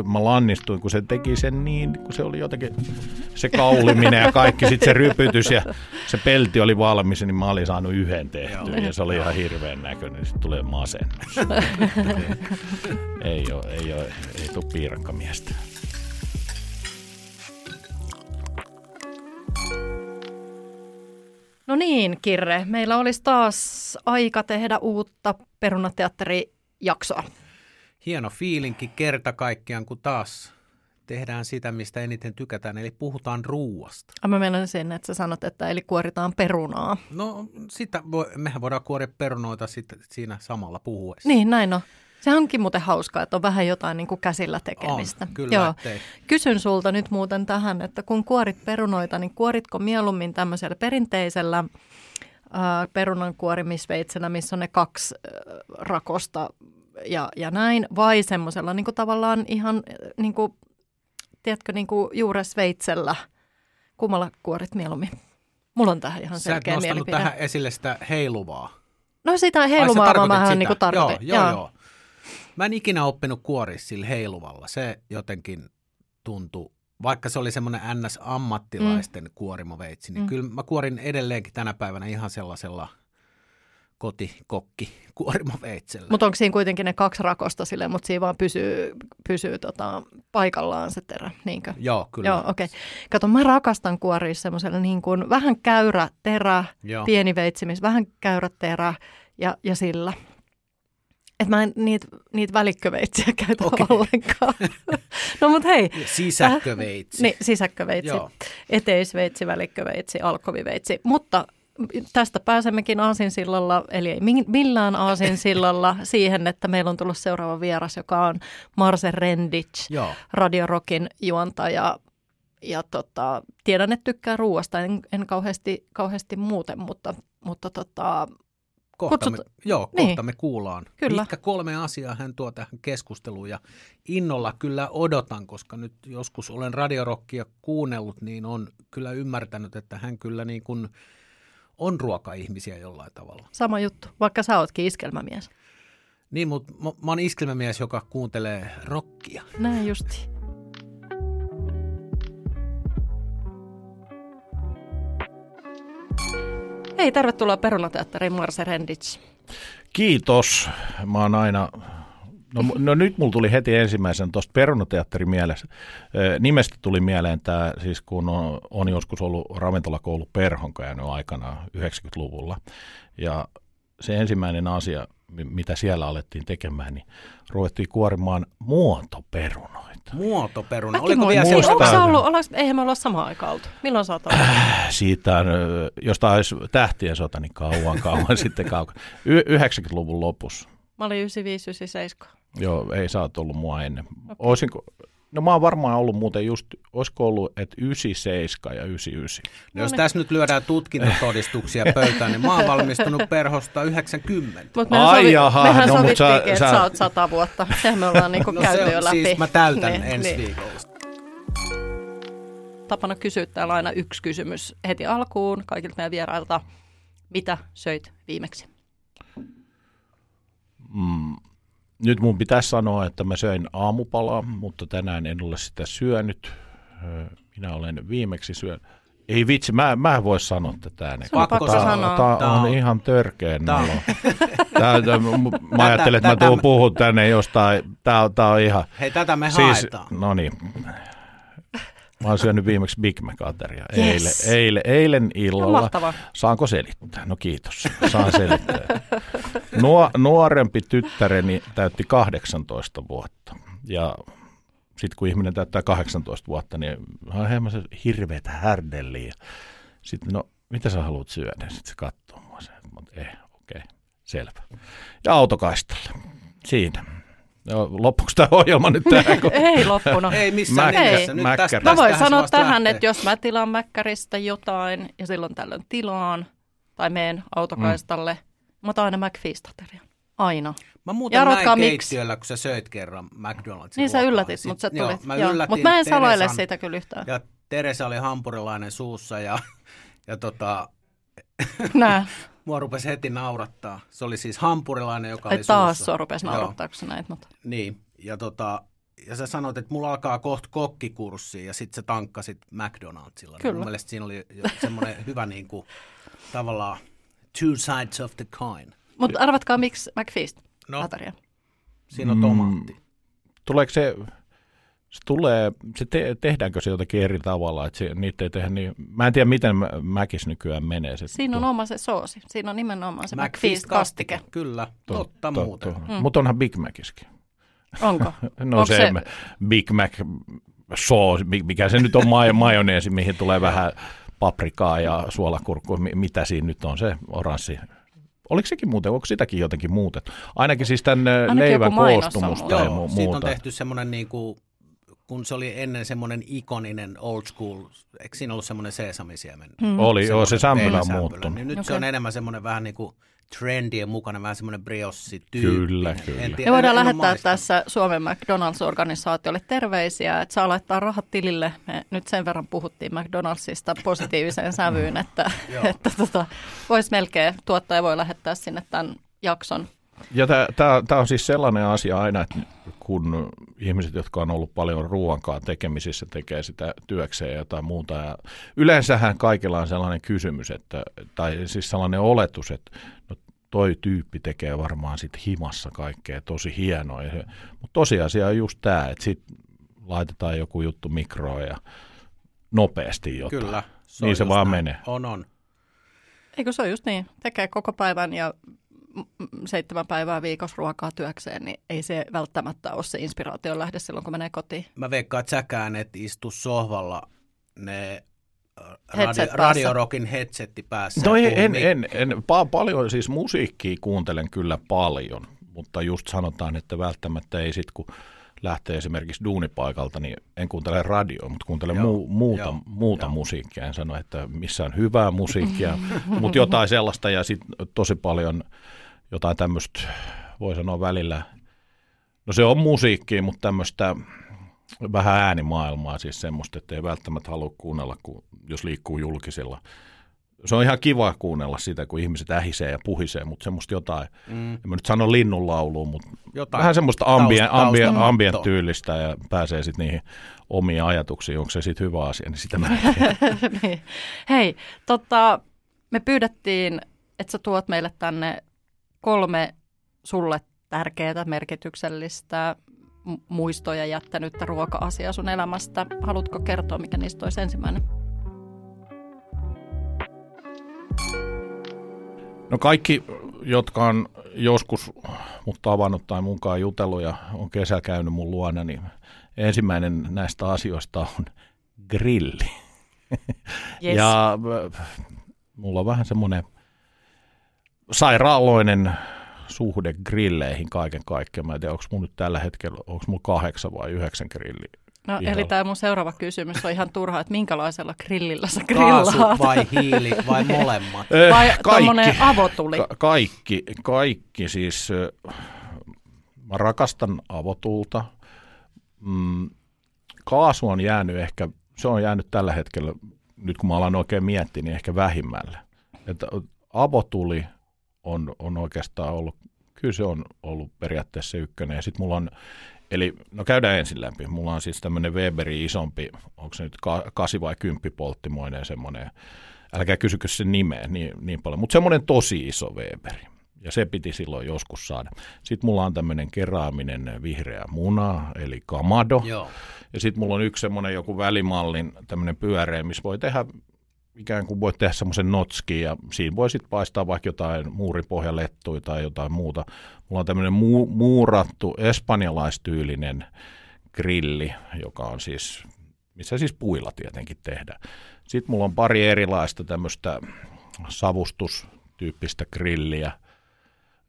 sitten mä lannistuin, kun se teki sen niin, kun se oli jotenkin se kauliminen ja kaikki, sitten se rypytys ja se pelti oli valmis, niin mä olin saanut yhden tehtyä ja se oli ihan hirveän näköinen, sitten tulee masennus. ei ole, ei ole, ei tule piirakkamiestä. No niin, Kirre, meillä olisi taas aika tehdä uutta perunateatterijaksoa. Hieno fiilinki kerta kaikkiaan, kun taas tehdään sitä, mistä eniten tykätään, eli puhutaan ruuasta. Mä menen sen, että sä sanot, että eli kuoritaan perunaa. No, sitä voi, mehän voidaan kuoria perunoita sitten siinä samalla puhuessa. Niin, näin on. Se onkin muuten hauskaa, että on vähän jotain niin kuin käsillä tekemistä. On, kyllä, Joo. ettei. Kysyn sulta nyt muuten tähän, että kun kuorit perunoita, niin kuoritko mieluummin tämmöisellä perinteisellä äh, perunan kuorimisveitsenä, missä on ne kaksi äh, rakosta ja, ja näin, vai semmoisella niin kuin tavallaan ihan, äh, niin kuin, tiedätkö, niin kuin juuresveitsellä? Kummalla kuorit mieluummin? Mulla on tähän ihan Sä et selkeä nostanut mielipide. tähän esille sitä heiluvaa. No sitä Ai, sä heilumaa mä vähän niin kuin tarkoitin. Joo, joo, joo. Mä en ikinä oppinut kuoria sillä heiluvalla. Se jotenkin tuntui, vaikka se oli semmoinen NS-ammattilaisten mm. kuorimoveitsi, niin mm. kyllä mä kuorin edelleenkin tänä päivänä ihan sellaisella kotikokki kuorimoveitsellä. Mutta onko siinä kuitenkin ne kaksi rakosta sille, mutta siinä vaan pysyy, pysyy tota, paikallaan se terä, niinkö? Joo, kyllä. Joo, okei. Okay. Kato, mä rakastan kuoria semmoisella niin kuin vähän käyrä terä, Joo. pieni veitsimis, vähän käyrä terä ja, ja sillä. Että mä en niitä, niitä välikköveitsiä käytä Okei. ollenkaan. no mut hei, Sisäkköveitsi. niin, sisäkköveitsi, Joo. eteisveitsi, välikköveitsi, alkoviveitsi. Mutta tästä pääsemmekin aasinsillalla, eli ei mi- millään aasinsillalla siihen, että meillä on tullut seuraava vieras, joka on Marse Rendic, Joo. Radio Rockin juontaja. Ja tota, tiedän, että tykkää ruoasta, en, en kauheasti, kauheasti muuten, mutta, mutta tota, Kohta me, Kutsut- joo, Niin. kohta me kuullaan. Kyllä. Mitkä kolme asiaa hän tuo tähän keskusteluun ja innolla kyllä odotan, koska nyt joskus olen radiorokkia kuunnellut, niin on kyllä ymmärtänyt, että hän kyllä niin kuin on ruokaihmisiä jollain tavalla. sama juttu, vaikka sä ootkin iskelmämies. Niin, mutta mä, mä oon iskelmämies, joka kuuntelee rockia. Näin justi. Hei, tervetuloa Perunateatteriin Marse Rendic. Kiitos. Mä oon aina... No, no nyt mulla tuli heti ensimmäisen tuosta perunateatteri mielessä. Nimestä tuli mieleen tämä, siis kun on, on joskus ollut ravintolakoulu Perhon käynyt aikana 90-luvulla. Ja se ensimmäinen asia, mi- mitä siellä alettiin tekemään, niin ruvettiin kuorimaan muotoperunoita. Muotoperuna. Mäkin Oliko vielä muistan. Onko sä ollut, ollaanko, eihän me olla sama aika oltu. Milloin sä oot ollut? Siitä, ö, josta olisi tähtien sota, niin kauan, kauan sitten kauan. Y- 90-luvun lopussa. Mä olin 95, 97. Joo, ei sä oot ollut mua ennen. Oisinko, no mä oon varmaan ollut muuten just, olisiko ollut, että 97 ja 99. No, jos tässä nyt lyödään tutkintotodistuksia pöytään, niin mä oon valmistunut perhosta 90. Mut mehän, Ai sovi, jaha, mehän no mut sovittiinkin, sä- että sä- sä oot sata vuotta. Sehän me ollaan niinku No käyty se jo on, läpi. siis mä täytän Niin, ensi niin. viikolla. Tapana kysyä täällä aina yksi kysymys heti alkuun kaikilta meidän vierailta. Mitä söit viimeksi? Mm, nyt mun pitäisi sanoa, että mä söin aamupalaa, mutta tänään en ole sitä syönyt. Minä olen viimeksi syönyt. Ei vitsi, mä, mä en voi sanoa tätä ääneen. Sun on Pakko pakko sanoa. sanoa. Tämä Tää on ihan törkeä Tää nolo. Tää, tää, mä ajattelin, että mä tuun puhua tänne jostain. Tää, on- tää on ihan... Hei, tätä me Siis, haetaan. no niin. Mä oon syönyt viimeksi Big Mac-ateria Yes. eilen, eilen, eilen No, illalla. mahtavaa. Saanko selittää? No kiitos, saan selittää. Nuo, nuorempi tyttäreni täytti 18 vuotta ja sitten kun ihminen täyttää 18 vuotta, niin on hieman se hirveätä härdelliä. Sitten no, mitä sä haluat syödä? Sitten se katsoo mua sen, mutta eh, okei, okay, selvä. Ja autokaistalle, siinä. No, loppuuko tämä ohjelma nyt tähän? kun- Ei loppunut. Ei missään Mä- nimessä. Nyt Mäkkäri. tästä, Mä voin sanoa tähän, lähtee. että jos mä tilaan Mäkkäristä jotain ja silloin tällöin tilaan tai meen autokaistalle, mm. mä otan aina McFeast-aterian. Aina. Mä muuten Ja näin arvatkaa miksi. keittiöllä, kun sä söit kerran McDonald'sin Niin sä yllätit, mutta sä joo, tulit. Mä Joo. Mutta mä en salaile Teresan, siitä kyllä yhtään. Ja Teresa oli hampurilainen suussa ja, ja tota, Nää. mua rupesi heti naurattaa. Se oli siis hampurilainen, joka Ai oli taas suussa. sua rupesi Joo. naurattaa, kun sä näit mut. Niin, ja tota, ja sä sanoit, että mulla alkaa kohta kokkikurssi ja sitten sä tankkasit McDonaldsilla. Kyllä. Mun mielestä siinä oli semmoinen hyvä niin kuin, tavallaan two sides of the coin. Mutta arvatkaa, miksi McFeast? No. Ateria. Siinä on tomaatti. Tuleeko se, se tulee, se te, tehdäänkö se jotenkin eri tavalla, että se, niitä ei tehdä niin, mä en tiedä miten mä- Mäkis nykyään menee. Se, Siinä on oma se soosi. Siinä on nimenomaan se McFeast-kastike. Kyllä, to- totta to- muuten. to- Mutta onhan Big Maciskin. Onko? No Onko se, se- Big Mac mi- mikä se nyt on majo, majoneesi, mihin tulee vähän paprikaa ja suolakurkkua, mi- mitä siinä nyt on se oranssi. Oliko sekin muuten, onko sitäkin jotenkin muutettu? Ainakin siis tämän ö, Ainakin leivän koostumusta ja mu- siitä on muuta. tehty semmoinen niin kuin, kun se oli ennen semmoinen ikoninen old school, eikö siinä ollut semmoinen seesamisiemen? Mm. Oli, joo, se sämpylä on muuttunut. Niin nyt se Okei. on enemmän semmoinen vähän niin kuin trendien mukana, vähän semmoinen briossi Kyllä, kyllä. Me voidaan lähettää tässä Suomen McDonald's-organisaatiolle terveisiä, että saa laittaa rahat tilille. Me nyt sen verran puhuttiin McDonald'sista positiiviseen sävyyn, että, että tota, voisi melkein, tuottaja voi lähettää sinne tämän jakson. Ja tämä on siis sellainen asia aina, että kun ihmiset, jotka on ollut paljon ruoankaan tekemisissä, tekee sitä työkseen ja jotain muuta. Ja yleensähän kaikilla on sellainen kysymys, että, tai siis sellainen oletus, että no toi tyyppi tekee varmaan sit himassa kaikkea tosi hienoa. Ja se- Mutta tosiasia on just tämä, että sit laitetaan joku juttu mikroon ja nopeasti jotain. Kyllä. Niin on se vaan näin. menee. On, on. Eikö se ole just niin? Tekee koko päivän ja seitsemän päivää viikossa ruokaa työkseen, niin ei se välttämättä ole se inspiraation lähde silloin, kun menee kotiin. Mä veikkaan, että säkään et istu sohvalla ne äh, Headset radio, päässä. radiorokin headsetti päässä. No ei, en, en, en, pa- paljon, siis musiikkia kuuntelen kyllä paljon, mutta just sanotaan, että välttämättä ei sit kun lähtee esimerkiksi duunipaikalta, niin en kuuntele radioa, mutta kuuntelen Joo, muu, muuta, joo, muuta joo. musiikkia. En sano, että missä on hyvää musiikkia, mutta jotain sellaista ja sitten tosi paljon jotain tämmöistä, voi sanoa välillä, no se on musiikkia, mutta tämmöistä vähän äänimaailmaa, siis semmoista, että ei välttämättä halua kuunnella, kun, jos liikkuu julkisilla. Se on ihan kiva kuunnella sitä, kun ihmiset ähisee ja puhisee, mutta semmoista jotain, Mm, en mä nyt sano linnunlaulua, mutta jotain. vähän semmoista ambient, taustamattoa. ambient tyylistä ja pääsee sitten niihin omiin ajatuksiin, onko se sitten hyvä asia, niin sitä mä niin. Hei, tota, me pyydettiin, että sä tuot meille tänne kolme sulle tärkeää, merkityksellistä mu- muistoja jättänyttä ruoka-asiaa sun elämästä. Haluatko kertoa, mikä niistä olisi ensimmäinen? No kaikki, jotka on joskus mut tavannut tai munkaan jutellut ja on kesä käynyt mun luona, niin ensimmäinen näistä asioista on grilli. Yes. Ja äh, mulla on vähän semmoinen sairaaloinen suhde grilleihin kaiken kaikkiaan. Mä en tiedä, onko mun nyt tällä hetkellä, onko mulla kahdeksan vai yhdeksän grilli. No, Ihan. eli tämä mun seuraava kysymys on ihan turha, että minkälaisella grillillä sä Kaasu grillaat? vai hiili vai molemmat? Eh, Vai tommonen avotuli? Ka- kaikki, kaikki siis, mä rakastan avotulta. Mm, kaasu on jäänyt ehkä, se on jäänyt tällä hetkellä, nyt kun mä alan oikein miettiä, niin ehkä vähimmälle. Että avotuli on, on oikeastaan ollut, kyllä se on ollut periaatteessa ykkönen. Ja sitten mulla on, eli no käydään ensin läpi. Mulla on siis tämmöinen Weberin isompi, onko se nyt ka- kasi vai kymppi polttimoinen semmoinen, älkää kysykö sen nimeä niin, niin paljon, mutta semmoinen tosi iso Weberi. Ja se piti silloin joskus saada. Sitten mulla on tämmöinen keraaminen vihreä muna, eli kamado. Joo. Ja sitten mulla on yksi semmoinen joku välimallin tämmöinen pyöreä, missä voi tehdä ikään kuin voit tehdä semmoisen notski ja siinä voi sitten paistaa vaikka jotain muuripohjalettuja tai jotain muuta. Mulla on tämmöinen mu- muurattu espanjalaistyylinen grilli, joka on siis, missä siis puilla tietenkin tehdään. Sitten mulla on pari erilaista tämmöistä savustustyyppistä grilliä,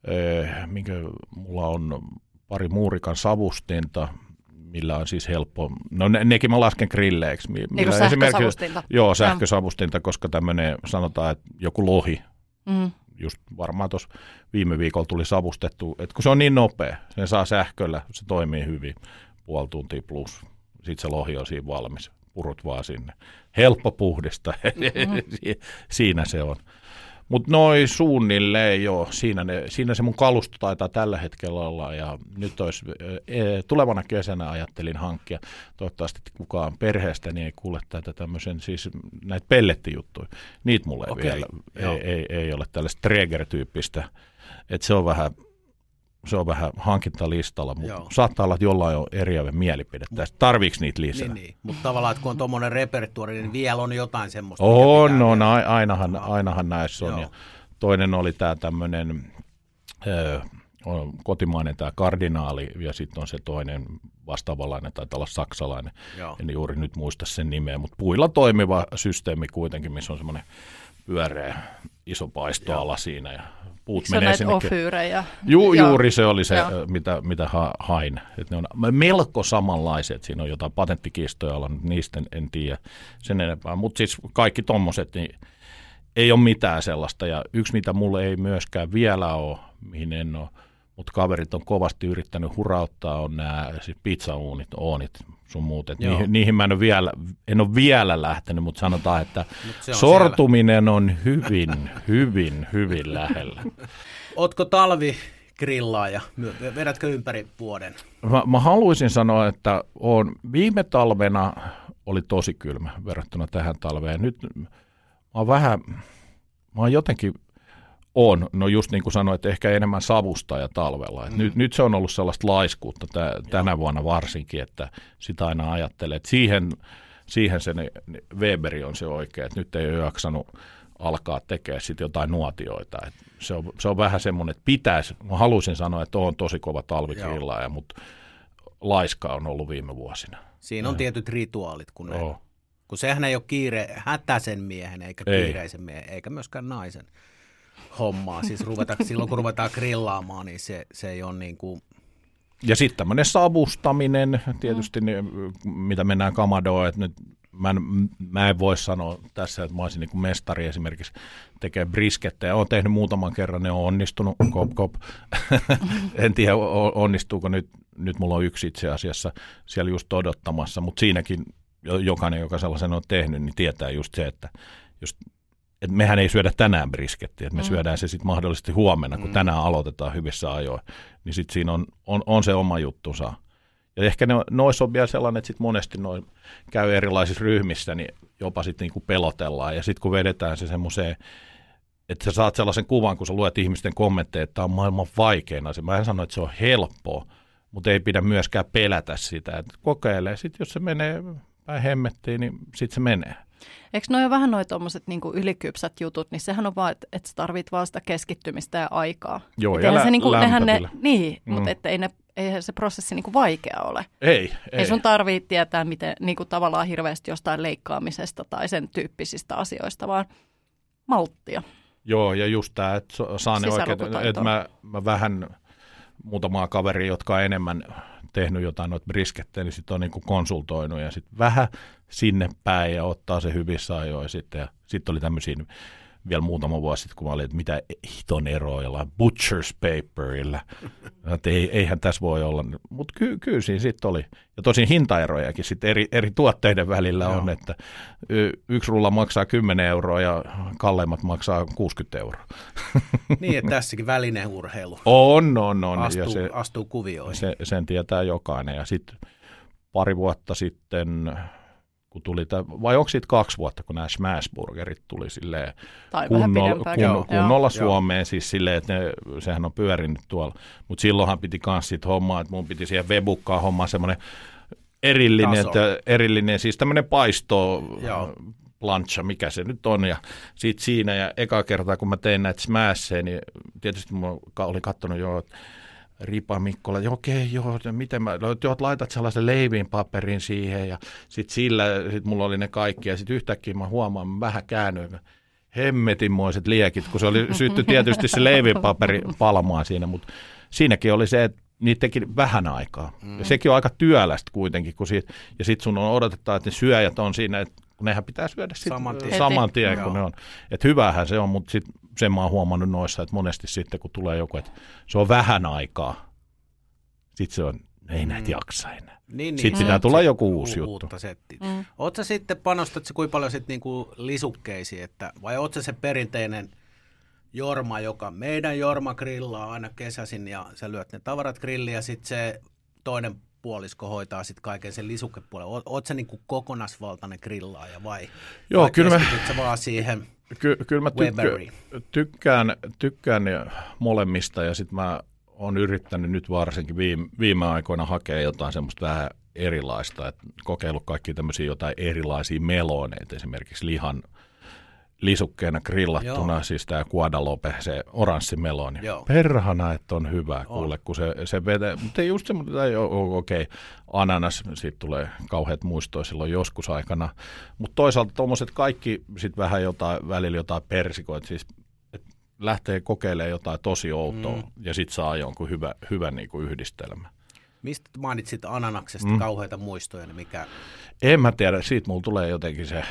öö, minkä mulla on pari muurikan savustinta, millä on siis helppo, no ne, nekin mä lasken grilleiksi. mi- Niin millä kuin sähkösavustinta. Joo, sähkösavustinta, koska tämmöinen, sanotaan, että joku lohi, Mm. just varmaan tuossa viime viikolla tuli savustettu, että kun se on niin nopea, sen saa sähköllä, se toimii hyvin, puoli tuntia plus, sitten se lohi on siinä valmis, purut vaan sinne. Helppo puhdista, Mm-hmm. siinä se on. Mutta noin suunnilleen jo, siinä, ne, siinä se mun kalusto taitaa tällä hetkellä olla ja nyt olisi, e, tulevana kesänä ajattelin hankkia, toivottavasti kukaan perheestä niin ei kuule tätä tämmöisen, siis näitä pellettijuttuja, niitä mulle ei okay, vielä, ei, ei, ei, ole tällaista Traeger-tyyppistä, että se on vähän se on vähän hankintalistalla, mutta Joo. saattaa olla, että jollain on eriävä mielipide tästä. Tarviiko niitä lisää? Niin, niin. mutta tavallaan, että kun on tuommoinen repertuari, niin vielä on jotain semmoista. On, on, ainahan, ainahan näissä on. Ja toinen oli tämä tämmöinen kotimainen tämä kardinaali ja sitten on se toinen vastaavanlainen, tai olla saksalainen. Joo. En juuri nyt muista sen nimeä, mutta puilla toimiva systeemi kuitenkin, missä on semmoinen pyöreä iso paistoala Joo. siinä ja puut Eikö menee sinne. Ofyyrejä? Ju, juuri se oli se, Joo. mitä, mitä ha, hain. Et ne on melko samanlaiset. Siinä on jotain patenttikistoja olla, niistä en, en tiedä sen enempää. Mutta siis kaikki tommoset, niin ei ole mitään sellaista. Ja yksi, mitä mulle ei myöskään vielä ole, mihin en ole mutta kaverit on kovasti yrittänyt hurauttaa, on nämä siis pizzauunit, oonit sun muut. niihin, niihin mä en ole, vielä, en ole vielä lähtenyt, mutta sanotaan, että on sortuminen siellä. on hyvin, hyvin, hyvin lähellä. Ootko talvi grillaaja? Vedätkö ympäri vuoden? Mä, mä haluaisin sanoa, että on, viime talvena oli tosi kylmä verrattuna tähän talveen. Nyt mä oon vähän, mä oon jotenkin on, no just niin kuin sanoit, ehkä enemmän savusta ja talvella. Mm. nyt, nyt se on ollut sellaista laiskuutta tä, tänä vuonna varsinkin, että sitä aina ajattelee, että siihen, siihen se ne, ne Weberi on se oikea, että nyt ei ole jaksanut alkaa tekemään sitten jotain nuotioita. Et se, on, se on vähän semmoinen, että pitäisi, mä haluaisin sanoa, että on tosi kova talvikillaaja, mutta laiska on ollut viime vuosina. Siinä on ja. tietyt rituaalit, kun, ne, kun sehän ei ole kiire hätäisen miehen eikä kiireisen miehen, eikä myöskään naisen hommaa. Siis ruveta, silloin kun ruvetaan grillaamaan, niin se, se ei ole niin kuin... Ja sitten tämmöinen savustaminen, tietysti mm. mitä mennään kamadoon, että nyt mä en, mä en voi sanoa tässä, että mä olisin niin mestari esimerkiksi tekee briskettejä. Olen tehnyt muutaman kerran, ne on onnistunut, kop kop. en tiedä onnistuuko nyt, nyt mulla on yksi itse asiassa siellä just odottamassa, mutta siinäkin jokainen, joka sellaisen on tehnyt, niin tietää just se, että just että mehän ei syödä tänään briskettiä, että me mm. syödään se sitten mahdollisesti huomenna, kun mm. tänään aloitetaan hyvissä ajoin. Niin sitten siinä on, on, on, se oma juttunsa. Ja ehkä ne, noissa on vielä sellainen, että sit monesti noin käy erilaisissa ryhmissä, niin jopa sitten niinku pelotellaan. Ja sitten kun vedetään se semmoiseen, että sä saat sellaisen kuvan, kun sä luet ihmisten kommentteja, että tämä on maailman vaikein asia. Mä en sano, että se on helppoa, mutta ei pidä myöskään pelätä sitä. Että kokeilee, sitten jos se menee päin hemmettiin, niin sitten se menee. Eikö noin vähän noin tuommoiset niin ylikypsät jutut, niin sehän on vaan, että, että sä tarvit vaan sitä keskittymistä ja aikaa. Joo, ja lä- se, niin kuin, nehän ne, Niin, mm. mutta että ei ne, eihän se prosessi niin kuin vaikea ole. Ei, ei. Ei sun tarvitse tietää miten, niin kuin tavallaan hirveästi jostain leikkaamisesta tai sen tyyppisistä asioista, vaan malttia. Joo, ja just tämä, että saa ne oikein, että mä, mä vähän muutamaa kaveria, jotka on enemmän tehnyt jotain noita briskettejä, niin sitten on niin kuin konsultoinut ja sitten vähän sinne päin ja ottaa se hyvissä ajoin sitten. Ja sitten oli tämmöisiä vielä muutama vuosi sitten, kun mä olin, että mitä hiton eroa jollain butcher's paperilla. että ei, eihän tässä voi olla. Mutta ky, kyllä siinä sitten oli. Ja tosin hintaerojakin sitten eri, eri tuotteiden välillä Joo. on, että yksi rulla maksaa 10 euroa ja kalleimmat maksaa 60 euroa. niin, että tässäkin välineurheilu. On, on, on. Astuu, ja se, astuu kuvioihin. Se, sen tietää jokainen. Ja sitten pari vuotta sitten kun tuli, tämä, vai onko siitä kaksi vuotta, kun nämä Smashburgerit tuli silleen kunnolla, kun, joo, kunnolla joo, Suomeen, joo. siis silleen, että ne, sehän on pyörinyt tuolla, mutta silloinhan piti kans sit hommaa, että mun piti siihen webukkaan hommaa semmoinen erillinen, että, erillinen, siis tämmöinen paisto, Joo. plancha, mikä se nyt on, ja sitten siinä, ja eka kertaa kun mä tein näitä smasheja, niin tietysti mä olin katsonut jo, että Ripa Mikkola, joo okei, joo, miten mä, no, joo, laitat sellaisen leivin paperin siihen ja sitten sillä, sit mulla oli ne kaikki ja sitten yhtäkkiä mä huomaan, mä vähän käännyin, hemmetinmoiset liekit, kun se oli sytty tietysti se leivinpaperi palmaa siinä, mutta siinäkin oli se, että niitä teki vähän aikaa. Mm. Ja sekin on aika työlästä kuitenkin, kun siitä, ja sitten sun on odotettava, että ne syöjät on siinä, että kun nehän pitää syödä sit saman tien, saman tien kun ne on. Että hyvähän se on, mutta sit sen mä oon huomannut noissa, että monesti sitten kun tulee joku, että se on vähän aikaa, sitten se on, ei mm. näitä jaksa enää. Niin, niin. Sitten pitää tulla joku uusi juttu. Uutta Mm. Oletko sitten panostat se kuinka paljon sitten niinku lisukkeisiin, että, vai oletko se perinteinen Jorma, joka meidän Jorma grillaa aina kesäisin ja sä lyöt ne tavarat grilliin ja sitten se toinen puolisko hoitaa sitten kaiken sen lisukepuolen. Oot sä niinku kokonaisvaltainen grillaaja vai? Joo, vai kyllä mä- vaan siihen Ky- kyllä mä tykkä, tykkään, tykkään molemmista ja sitten mä oon yrittänyt nyt varsinkin viime, viime aikoina hakea jotain semmoista vähän erilaista, että kokeillut kaikki tämmöisiä jotain erilaisia meloneita, esimerkiksi lihan lisukkeena grillattuna, Joo. siis tämä Guadalupe, se oranssimeloni. Joo. Perhana, että on hyvä, kuule, kun se, se vetää, mutta ei just semmoinen, tai okei, okay, ananas, siitä tulee kauheat muistoja silloin joskus aikana, mutta toisaalta tuommoiset kaikki sitten vähän jotain, välillä jotain persikoita, siis lähtee kokeilemaan jotain tosi outoa mm. ja sitten saa jonkun hyvä, hyvän niinku yhdistelmä. Mistä mainitsit ananaksesta mm. kauheita muistoja, niin mikä, En mä tiedä, siitä mulla tulee jotenkin se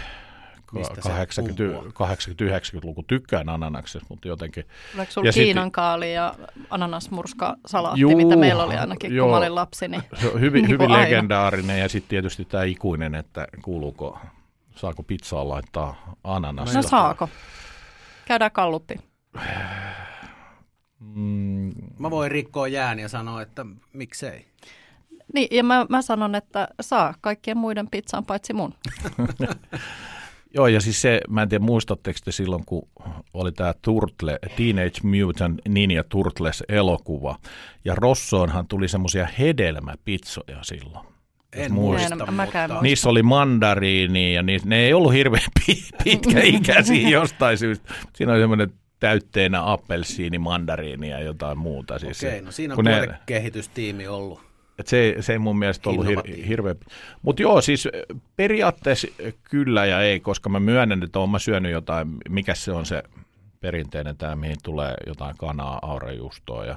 Mistä se 80, kumpuaa? 80-90-luku. Tykkään ananaksesta, mutta jotenkin Oliko sulla Ja sit- Kiinan kaali ja ananasmurska salaatti, Juu, mitä meillä oli ainakin, joo. kun mä olin lapsi? Niin se on hyvin, Niin hyvin aina. legendaarinen ja sitten tietysti tämä ikuinen, että kuuluuko, saako pizzaan laittaa ananasta. no saako? Käydään kalluppi. Mm, mä voin rikkoa jään ja sanoa, että miksei. Niin, ja mä, mä sanon, että saa kaikkien muiden pizzaan paitsi mun. Joo, ja siis se, mä en tiedä muistatteko te silloin, kun oli tämä Turtle, Teenage Mutant Ninja Turtles elokuva, ja Rossoonhan tuli semmoisia hedelmäpitsoja silloin. En muista, En- mutta muista. Niissä oli mandariini ja niissä, ne ei ollut hirveän pi- pitkäikäisiä jostain syystä. Siinä oli semmoinen täytteenä appelsiini, mandariini ja jotain muuta. Siis okei, no siinä on kun ne- tuotekehitystiimi ollut. Et se, se ei mun mielestä ollut hir, hirveä. Mutta joo, siis periaatteessa kyllä ja ei, koska mä myönnän, että oon mä syönyt jotain, mikä se on se perinteinen tämä, mihin tulee jotain kanaa, aurajuustoa ja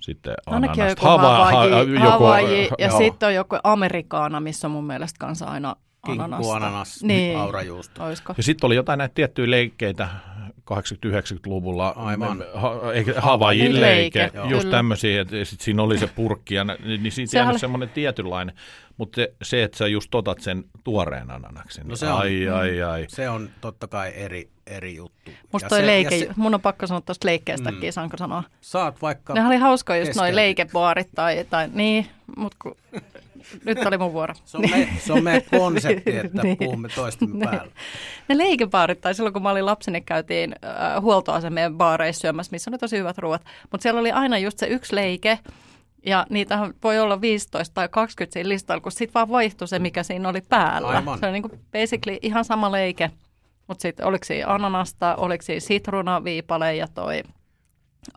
sitten Ainakin on ananasta. joku Hava- Havaji, ha- joku- Havaji ja joo. sitten on joku Amerikaana, missä on mun mielestä kanssa aina Kinkku, ananasta. ananas, niin. aurajuusto. Ja sitten oli jotain näitä tiettyjä leikkeitä 80-90-luvulla. Aivan. Havajin leike, Leike, just kyllä. tämmöisiä, että sit siinä oli se purkki, ja, niin siitä Sehän jäänyt oli- semmoinen tietynlainen. Mutta se, se, että sä just otat sen tuoreen ananaksen, No niin se on- ai, ai, ai. Se on totta kai eri, eri juttu. Musta Ja toi se- leike, ja se- mun on pakko sanoa tuosta leikkeestäkin, Mm. saanko sanoa? Saat vaikka... Ne oli hauskoja just noi Keskeytit. leikebaarit tai, tai niin, mutta kun, nyt oli mun vuoro. Se on, me, se on meidän konsepti, että Niin. puhumme toistemme päällä. Ne leikebaarit, tai silloin kun mä olin lapsi, niin käytiin äh, huoltoasemien baareissa syömässä, missä oli tosi hyvät ruoat. Mutta siellä oli aina just se yksi leike, ja niitähän voi olla 15 tai 20 siinä listalla, kun sitten vaan vaihtui se, mikä siinä oli päällä. Aivan. Se on niin kuin basically ihan sama leike, mutta sitten oliko siinä ananasta, oliko siinä sitruunaviipale ja toi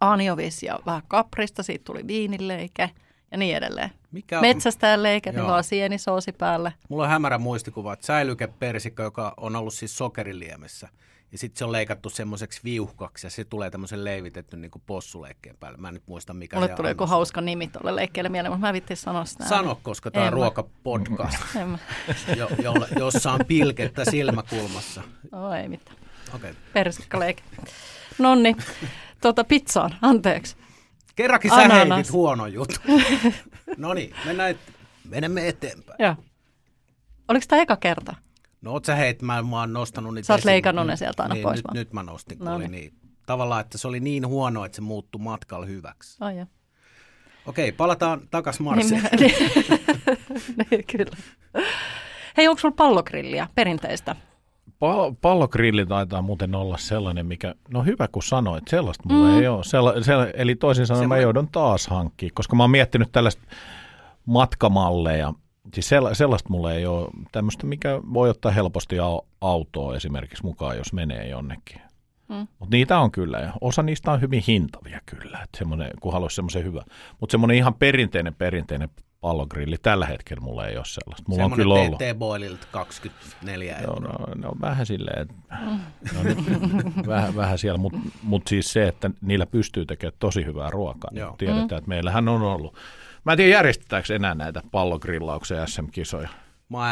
anjovis ja vähän kaprista, siitä tuli viinileike ja niin edelleen. Mikä on, Metsästäjän leike, niin vaan sienisoosi päälle. mulla on hämärä muistikuva, että säilykepersikko, joka on ollut siis sokeriliemessä. Ja sitten se on leikattu semmoiseksi viuhkaksi ja se tulee tämmöisen leivitetty niin kuin possuleikkeen päälle. Mä en nyt muista mikä Mulle se tuli joku hauska nimi tuolle leikkeelle mieleen, mutta mä vittin sanoa sitä. Sano, koska tämä on ruokapodcast, jo, jolla, jossa on pilkettä silmäkulmassa. No ei mitään. Okei. Persikkaleike. Nonni, tuota pizzaan, anteeksi. Kerrankin sä heitit huono juttu. no niin, mennään, et, menemme eteenpäin. Joo. Oliko tämä eka kerta? No oot sä heit, mä, mä oon nostanut niitä Sä oot leikannut ne sieltä aina niin, pois nyt, vaan. nyt mä nostin, kun No oli niin. niin. Tavallaan, että se oli niin huono, että se muuttui matkalla hyväksi. Ai joo. Okei, palataan takas Niin, Marsiin. mä- niin, kyllä. Hei, onko sulla pallogrilliä perinteistä? Pa- pallogrilli taitaa muuten olla sellainen, mikä, no hyvä kun sanoit, sellaista mulla Mm. ei ole. Sella, sella, eli toisin sanoen mä Semmoinen- joudun taas hankkimaan, koska mä oon miettinyt tällaista matkamalleja. Siis sella, sellaista mulla ei ole, tämmöistä, mikä voi ottaa helposti au- autoa esimerkiksi mukaan, jos menee jonnekin. Mm. Mutta niitä on kyllä, ja osa niistä on hyvin hintavia kyllä, että kun haluaisi semmoisen hyvä. Mutta semmoinen ihan perinteinen, perinteinen pallogrilli, tällä hetkellä mulla ei ole sellaista. Mulla on kyllä ollut. TT Boililta 24 Joo, euroa. no, ne on vähän silleen, että no nyt, vähän, vähän siellä, mutta mut siis se, että niillä pystyy tekemään tosi hyvää ruokaa. Niin Joo. tiedetään, että meillähän on ollut. Mä en tiedä, järjestetäänkö enää näitä pallogrillauksia SM-kisoja. Mä oon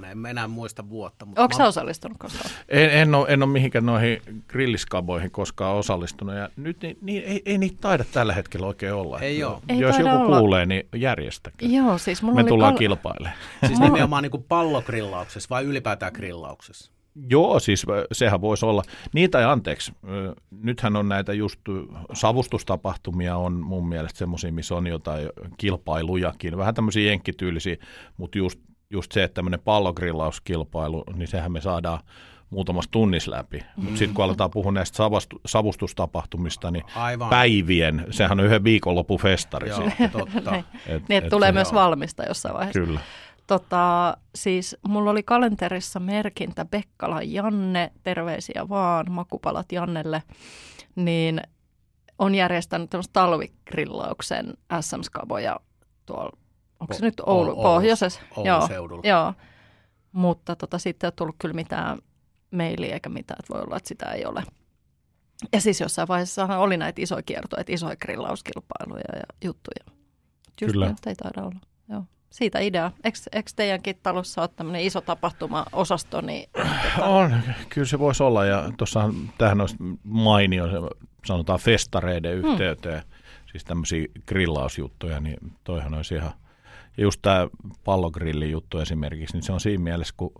SM4, en mä enää muista vuotta. Mutta Onko mä, sä osallistunut koskaan? En, en, ole, en ole mihinkään noihin grilliskaboihin koskaan osallistunut. Ja nyt niin, niin, ei, ei niitä taida tällä hetkellä oikein olla. Ei Että oo. Ei Jos joku olla. kuulee, niin järjestäkää. Joo, siis mulla Me oli tullaan pal- kilpailemaan. Siis nimenomaan niin kuin pallogrillauksessa vai ylipäätään grillauksessa? Joo, siis sehän voisi olla. Niitä ei anteeksi. Nythän on näitä just savustustapahtumia on mun mielestä semmoisia, missä on jotain kilpailujakin. Vähän tämmöisiä jenkkityylisiä, mutta just, just se, että tämmöinen pallogrillauskilpailu, niin sehän me saadaan muutamassa tunnissa läpi. Mm. Mutta sitten kun aletaan puhua näistä savastu, savustustapahtumista, niin Aivan. päivien, sehän on yhden viikonlopun festari. Joo, totta. et, niin, et, tulee et, myös joo. valmista jossain vaiheessa. Kyllä. Tota, siis mulla oli kalenterissa merkintä Bekkala Janne, terveisiä vaan, makupalat Jannelle, niin on järjestänyt tämmöisen talvikrillauksen SM-skaboja tuolla, onko se nyt Oulu, Oulu pohjoisessa? Joo, seudulla. Joo, mutta tota, sitten ei ole tullut kyllä mitään mailia eikä mitään, että voi olla, että sitä ei ole. Ja siis jossain vaiheessa oli näitä isoja kiertoja, isoja grillauskilpailuja ja juttuja. Just Kyllä. ei taida olla. Joo siitä idea. Eikö, teidänkin talossa ole tämmöinen iso tapahtuma-osasto? Niin, tota... On, kyllä se voisi olla. Ja tuossahan tähän olisi mainio, sanotaan festareiden hmm. yhteyteen, hmm. siis tämmöisiä grillausjuttuja, niin toihan olisi ihan... Ja just tämä pallogrillijuttu esimerkiksi, niin se on siinä mielessä, kun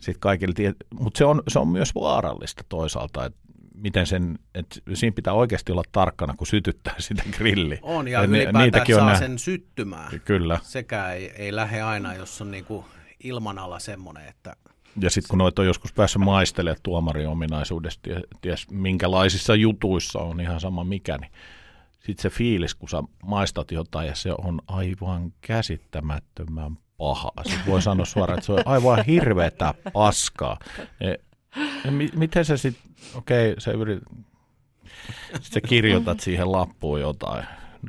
sitten kaikille, mutta se on, se on myös vaarallista toisaalta, että miten sen, että siinä pitää oikeasti olla tarkkana, kun sytyttää sitä grilli. On, ja, ja ylipäätään saa on nä- sen syttymään. Kyllä. Sekä ei, ei lähde aina, jos on niinku ilmanala semmoinen, että... Ja sitten kun noita on joskus päässyt maistelemaan tuomarin ominaisuudesta, ties minkälaisissa jutuissa on ihan sama mikä, niin sitten se fiilis, kun sä maistat jotain ja se on aivan käsittämättömän paha. Sitten voi sanoa suoraan, että se on aivan hirveätä paskaa. E, miten sä sitten, okei, okay, sä yrit, sit sä kirjoitat siihen lappuun jotain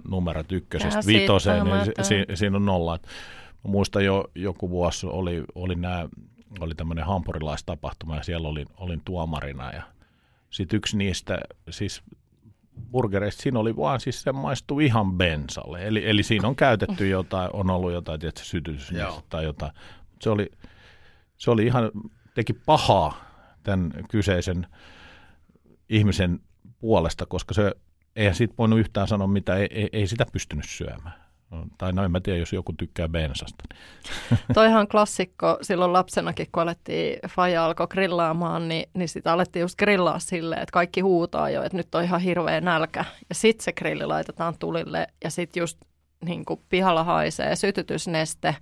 numerot ykkösestä vitoseen, niin si, siinä on nolla. Mä muistan jo joku vuosi oli, oli, nää, oli tämmöinen hampurilaistapahtuma ja siellä olin, olin tuomarina ja sitten yksi niistä, siis burgereista, siinä oli vaan siis se maistuu ihan bensalle. Eli, eli siinä on käytetty jotain, on ollut jotain, tietysti sytys tai jotain. Se oli, se oli ihan, teki pahaa tämän kyseisen ihmisen puolesta, koska se eihän siitä voinut yhtään sanoa mitä, ei, ei, ei sitä pystynyt syömään. No, tai no en mä tiedä, jos joku tykkää bensasta. Toihan klassikko silloin lapsenakin, kun alettiin, Faja alkoi grillaamaan, niin, niin sitä alettiin just grillaa silleen, että kaikki huutaa jo, että nyt on ihan hirveä nälkä. Ja sitten se grilli laitetaan tulille ja sitten just niin kuin pihalla haisee sytytysneste.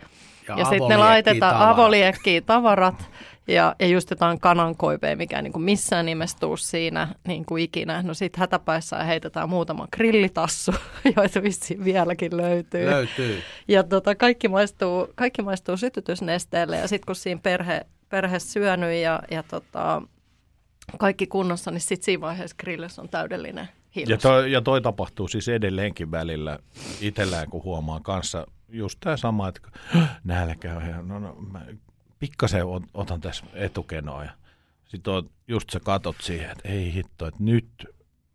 Ja, ja sitten ne laitetaan avoliekkiin tavarat ja, ja just jotain kanankoipea, mikä niin kuin missään nimessä tuu siinä niin kuin ikinä. No sitten hätäpäissä heitetään muutama grillitassu, joita vissiin vieläkin löytyy. Löytyy. Ja tota, kaikki, maistuu, kaikki maistuu sytytysnesteelle ja sitten kun siinä perhe, perhe syönyt ja, ja tota, kaikki kunnossa, niin sitten siinä vaiheessa grillissä on täydellinen Ja toi, ja toi tapahtuu siis edelleenkin välillä itsellään, kun huomaa kanssa just tämä sama, että nälkä no, no, mä pikkasen otan tässä etukenoa ja sitten just sä katot siihen, että ei hitto, että nyt,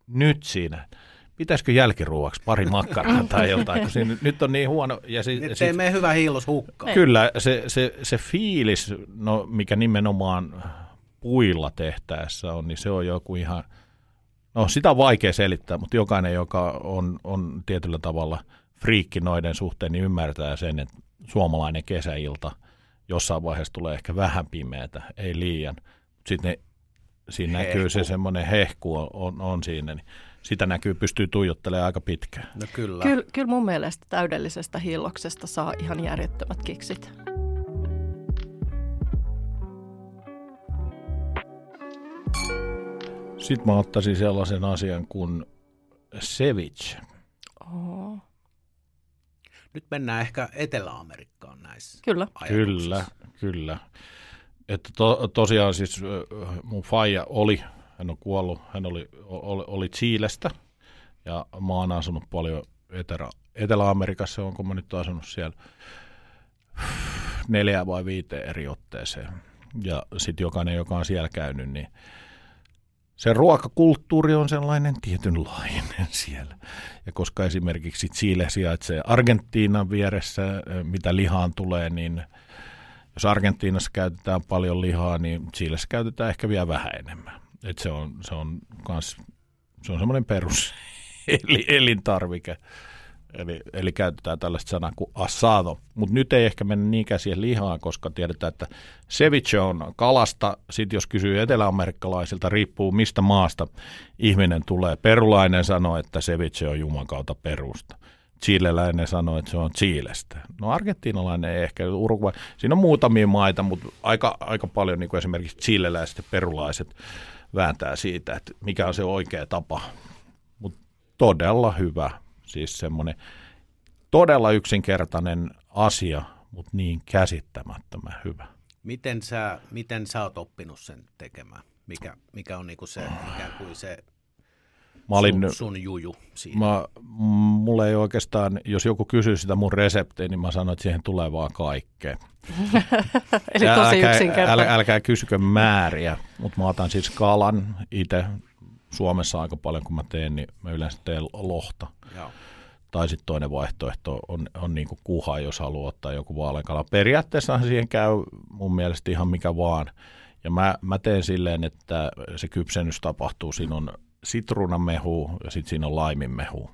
nyt siinä, pitäisikö jälkiruuaksi pari makkaraa tai jotain, kun siinä nyt on niin huono. Ja si, nyt sit, ei mene hyvä hiilos hukkaan. Kyllä, se, se, se fiilis, no, mikä nimenomaan puilla tehtäessä on, niin se on joku ihan, no sitä on vaikea selittää, mutta jokainen, joka on, on tietyllä tavalla friikki noiden suhteen, niin ymmärtää sen, että suomalainen kesäilta – jossain vaiheessa tulee ehkä vähän pimeätä, ei liian. Sitten siinä hehku. näkyy se semmoinen hehku on, on, on siinä, niin sitä näkyy, pystyy tuijottelemaan aika pitkään. No kyllä. Kyllä, kyllä mun mielestä täydellisestä hilloksesta saa ihan järjettömät kiksit. Sitten mä ottaisin sellaisen asian kuin ceviche. Oh. Nyt mennään ehkä Etelä-Amerikkaan näissä Kyllä. Kyllä, kyllä. Että to, tosiaan siis mun faija oli, hän on kuollut, hän oli, oli, oli Chiilestä ja mä oon asunut paljon Etelä, Etelä-Amerikassa, onko mä nyt asunut siellä neljä vai viiteen eri otteeseen. Ja sitten jokainen, joka on siellä käynyt, niin se ruokakulttuuri on sellainen tietynlainen siellä. Ja koska esimerkiksi Chile sijaitsee Argentiinan vieressä, mitä lihaan tulee, niin jos Argentiinassa käytetään paljon lihaa, niin Chilessä käytetään ehkä vielä vähän enemmän. Et se on, se on, kans, se on semmoinen perus elintarvike. Eli, eli käytetään tällaista sanaa kuin asado. Mutta nyt ei ehkä mennä niinkään siihen lihaan, koska tiedetään, että ceviche on kalasta. Sitten jos kysyy eteläamerikkalaisilta, riippuu mistä maasta ihminen tulee. Perulainen sanoo, että ceviche on Juman kautta Perusta. Chileläinen sanoo, että se on Chilestä. No argentiinalainen ei ehkä, Uruguay. Siinä on muutamia maita, mutta aika, aika paljon niin kuin esimerkiksi chileläiset ja perulaiset vääntää siitä, että mikä on se oikea tapa. Mutta todella hyvä, siis semmoinen todella yksinkertainen asia, mutta niin käsittämättömän hyvä. Miten sä, miten sä oot oppinut sen tekemään? Mikä, mikä on niinku se ikään kuin se Mä olin, sun, sun juju siinä? Mä, mulla ei oikeastaan, jos joku kysyy sitä mun reseptiä, niin mä sanon, että siihen tulee vaan kaikkea. Eli tosi älkää, yksinkertainen. Äl, älkää kysykö määriä, mutta mä otan siis kalan itse Suomessa aika paljon, kun mä teen, niin mä yleensä teen lohta. Joo. Tai sitten toinen vaihtoehto on, on niin kuin kuha, jos haluaa ottaa joku vaaleankala. Periaatteessa siihen käy mun mielestä ihan mikä vaan. Ja mä, mä teen silleen, että se kypsennys tapahtuu. Siinä on sitruunamehu ja sitten siinä on laiminmehu.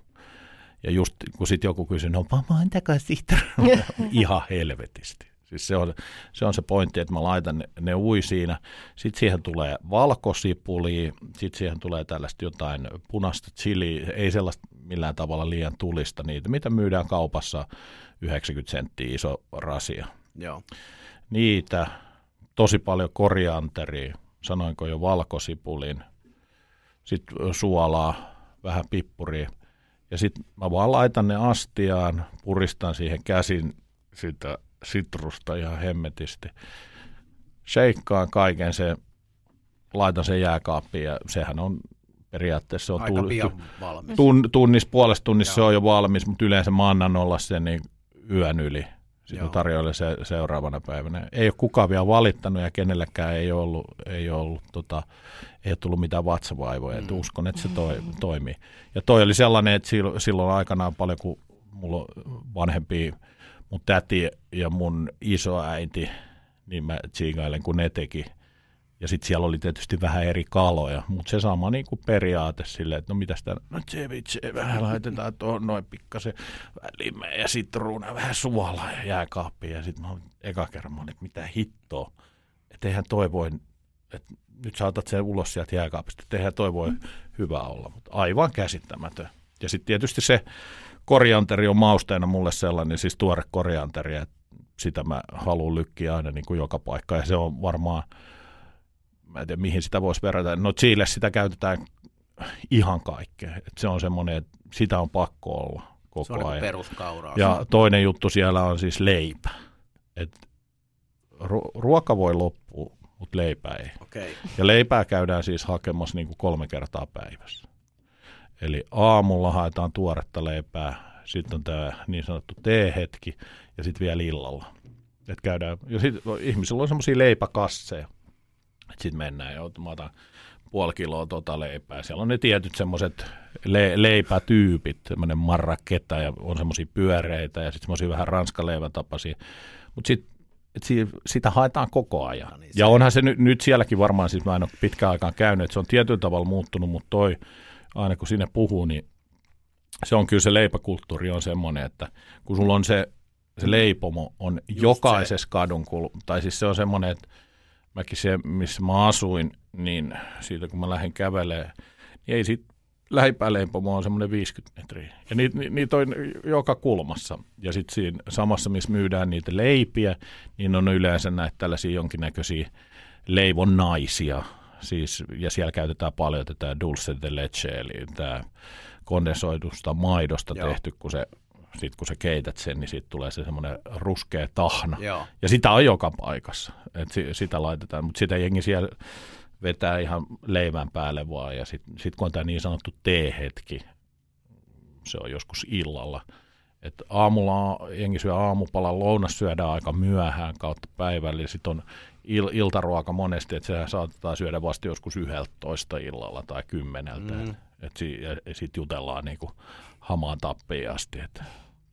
Ja just kun sitten joku kysyy, no montako sitruunaa? ihan helvetisti. Siis se on, se on se pointti, että mä laitan ne, ne ui siinä. Sitten siihen tulee valkosipuli, sitten siihen tulee tällaista jotain punaista chili, ei sellaista millään tavalla liian tulista niitä, mitä myydään kaupassa 90 senttiä iso rasia. Joo. Niitä, tosi paljon korianteria, sanoinko jo valkosipulin, sitten suolaa, vähän pippuria. Ja sitten mä vaan laitan ne astiaan, puristan siihen käsin sitä sitrusta ihan hemmetisti. Sheikkaan kaiken se, laitan sen jääkaappiin ja sehän on periaatteessa se on Aika tu- pian valmis. tun, tunnis, puolesta tunnissa se Joo. on jo valmis, mutta yleensä mä annan olla sen niin yön yli. Sitten tarjoilen se seuraavana päivänä. Ei ole kukaan vielä valittanut ja kenellekään ei ole ollut, ei ole ollut tota, ei ole tullut mitään vatsavaivoja. Mm. uskon, että se toi, toimii. Ja toi oli sellainen, että silloin, aikanaan paljon, kun mulla on vanhempi, mun täti ja mun isoäiti, niin mä tsiigailen, kun ne teki. Ja sitten siellä oli tietysti vähän eri kaloja, mutta se sama niin kuin periaate silleen, että no mitä sitä, no ceviche, vähän laitetaan tuohon noin pikkasen välimeä ja sitruuna, vähän suolaa ja jääkaappiin. Ja sitten mä olin eka kerran, mä olin, että mitä hittoa, että eihän toi voi, että nyt saatat sen ulos sieltä jääkaapista, että eihän toi voi hyvä olla, mutta aivan käsittämätön. Ja sitten tietysti se korianteri on mausteena mulle sellainen, siis tuore korianteri, että sitä mä haluan lykkiä aina niin kuin joka paikka ja se on varmaan, mä en tiedä mihin sitä voisi verrata, no Chile sitä käytetään ihan kaikkea, että se on semmoinen, että sitä on pakko olla koko Se on niin ajan. peruskauraa. Ja toinen juttu siellä on siis leipä. Et ru- ruoka voi loppua, mutta leipää ei. Okei. Ja leipää käydään siis hakemassa niin kuin kolme kertaa päivässä. Eli aamulla haetaan tuoretta leipää, sitten on tämä niin sanottu teehetki ja sitten vielä illalla. Et käydään, ja sit, ihmisillä on semmoisia leipäkasseja. Sitten mennään ja mä otan puoli kiloa tota leipää. Siellä on ne tietyt semmoiset le- leipätyypit, semmoinen marraketta ja on semmoisia pyöreitä ja sitten semmoisia vähän ranskaleivätapaisia. Mutta sitten et si- sitä haetaan koko ajan. No niin, ja onhan se nyt, nyt sielläkin varmaan, siis mä en ole pitkään aikaan käynyt, että se on tietyllä tavalla muuttunut, mutta toi, aina kun sinne puhuu, niin se on kyllä se leipäkulttuuri on semmoinen, että kun sulla on se, se leipomo on Just jokaisessa kadun kul- tai siis se on semmoinen, että mäkin se, missä mä asuin, niin siitä kun mä lähdin kävelemään, niin ei sit lähipääleipomo on semmoinen 50 metriä. Ja niitä, ni- niitä on joka kulmassa. Ja sitten siinä samassa, missä myydään niitä leipiä, niin on yleensä näitä tällaisia jonkinnäköisiä leivon naisia. Siis, ja siellä käytetään paljon tätä dulce de leche, eli tämä kondensoidusta maidosta Joo. tehty, kun se sit kun sä keität sen, niin siitä tulee se semmoinen ruskea tahna. Joo. Ja sitä on joka paikassa, että si- sitä laitetaan, mutta sitä jengi siellä vetää ihan leivän päälle vaan. Ja sitten sit kun on tämä niin sanottu teehetki, se on joskus illalla. Et aamulla jengi syö aamupalan, lounas syödään aika myöhään kautta päivällä, ja sitten on il- iltaruoka monesti, että sehän saatetaan syödä vasta joskus 11 illalla tai kymmeneltä. Mm. Mm. Et si- sitten jutellaan niinku hamaan tappiin asti. Et.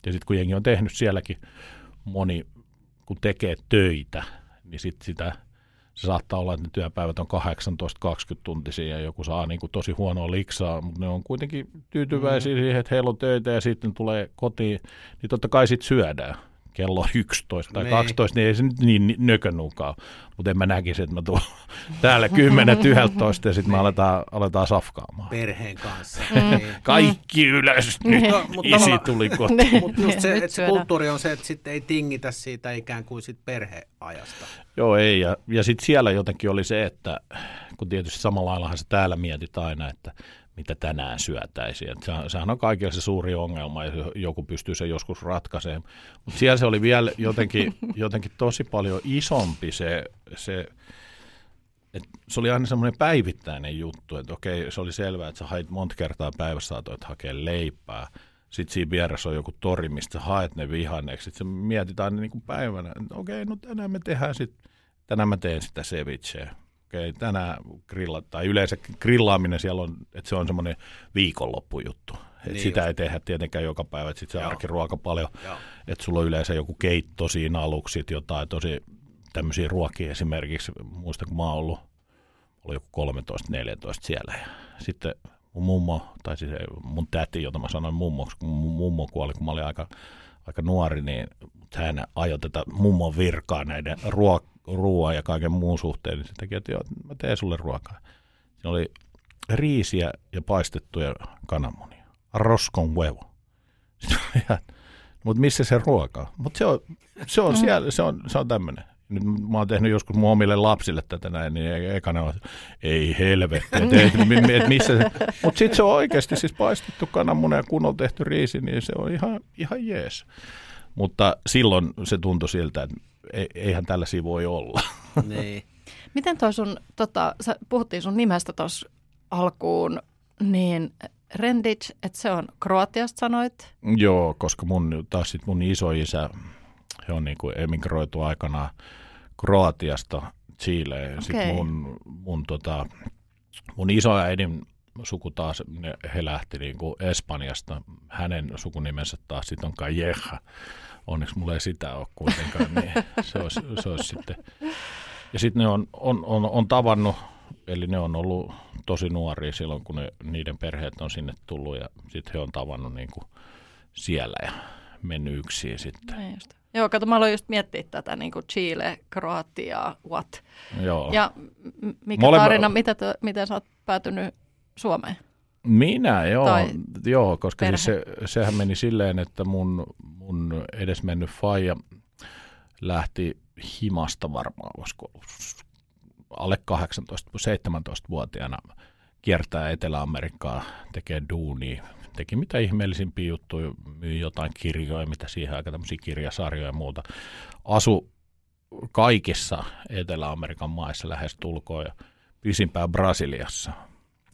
Ja sitten kun jengi on tehnyt sielläkin, moni kun tekee töitä, niin sit sitä se saattaa olla, että ne työpäivät on 18-20 tuntisia ja joku saa niin kuin tosi huonoa liksaa, mutta ne on kuitenkin tyytyväisiä mm. siihen, että heillä on töitä ja sitten tulee kotiin, niin totta kai sitten syödään kello 11 tai niin. 12, niin ei se nyt niin nökönukaan. Mutta en mä näkisi, että mä tuon täällä 10 11 ja sitten me aletaan, aletaan safkaamaan. Perheen kanssa. Mm. Niin. Kaikki ylös, nyt no, mutta isi tuli kotiin. Mutta just se, että se kulttuuri on se, että sitten ei tingitä siitä ikään kuin sit perheajasta. Joo, ei. Ja, ja sitten siellä jotenkin oli se, että kun tietysti samalla laillahan se täällä mietit aina, että mitä tänään syötäisiin. sehän on kaikilla se suuri ongelma ja joku pystyy sen joskus ratkaisemaan. Mutta siellä se oli vielä jotenkin, jotenkin tosi paljon isompi se, se että se oli aina semmoinen päivittäinen juttu, että okei, se oli selvää, että sä hait monta kertaa päivässä saatoit hakea leipää. Sitten siinä vieressä on joku tori, mistä haet ne vihanneeksi. Sitten sä mietit aina niin kuin päivänä, että okei, no tänään me tehdään sitten, tänään mä teen sitä cevicheä okei, tänään grilla, tai yleensä grillaaminen siellä on, että se on semmoinen viikonloppujuttu. Et niin sitä just. ei tehdä tietenkään joka päivä, että sitten se arkiruoka paljon, että sulla on yleensä joku keitto siinä aluksi, jotain tosi tämmöisiä ruokia esimerkiksi, muista kun mä oon ollut, oli joku 13-14 siellä. Ja sitten mun mummo, tai siis mun täti, jota mä sanoin mummoksi, kun mun mummo kuoli, kun mä olin aika, aika nuori, niin hän ajoi tätä mummon virkaa näiden ruok- ruoan ja kaiken muun suhteen, niin se teki, että joo, mä teen sulle ruokaa. Siinä oli riisiä ja paistettuja kananmunia. Roskon huevo. Mutta missä se ruoka Mutta se on, se on siellä, se on, se on tämmöinen. Nyt mä oon tehnyt joskus mun omille lapsille tätä näin, niin e- ekana on, ei helvetti, että et, et missä Mutta sitten se on oikeasti siis paistettu kananmuna ja kunnolla tehty riisi, niin se on ihan, ihan jees. Mutta silloin se tuntui siltä, että eihän tällaisia voi olla. Niin. Miten toi sun, tota, sä puhuttiin sun nimestä tuossa alkuun, niin Rendic, että se on Kroatiasta sanoit? Joo, koska mun, taas sit mun isoisä, he on niin kuin emigroitu aikana Kroatiasta Chileen. Okay. Sitten mun, mun, tota, mun isoäidin suku taas, he lähti niin kuin Espanjasta. Hänen sukunimensä taas sitten on Calleja. Onneksi mulla ei sitä ole kuitenkaan, niin se olisi, se olisi sitten. Ja sitten ne on, on, on, on tavannut, eli ne on ollut tosi nuoria silloin, kun ne, niiden perheet on sinne tullut ja sitten he on tavannut niin kuin siellä ja mennyt yksin sitten. Niin just. Joo, kato, mä aloin just miettiä tätä niin kuin Chile, Kroatia, what. Joo. Ja mikä Molemme... tarina, mitä te, miten sä oot päätynyt Suomeen? Minä, joo, tai joo koska siis se, sehän meni silleen, että mun, mun edesmennyt faija lähti himasta varmaan, voisiko alle 18, 17-vuotiaana kiertää Etelä-Amerikkaa, tekee duunia, teki mitä ihmeellisimpiä juttuja, myi jotain kirjoja, mitä siihen aika tämmöisiä kirjasarjoja ja muuta. Asu kaikissa Etelä-Amerikan maissa lähes tulkoon ja pisimpään Brasiliassa –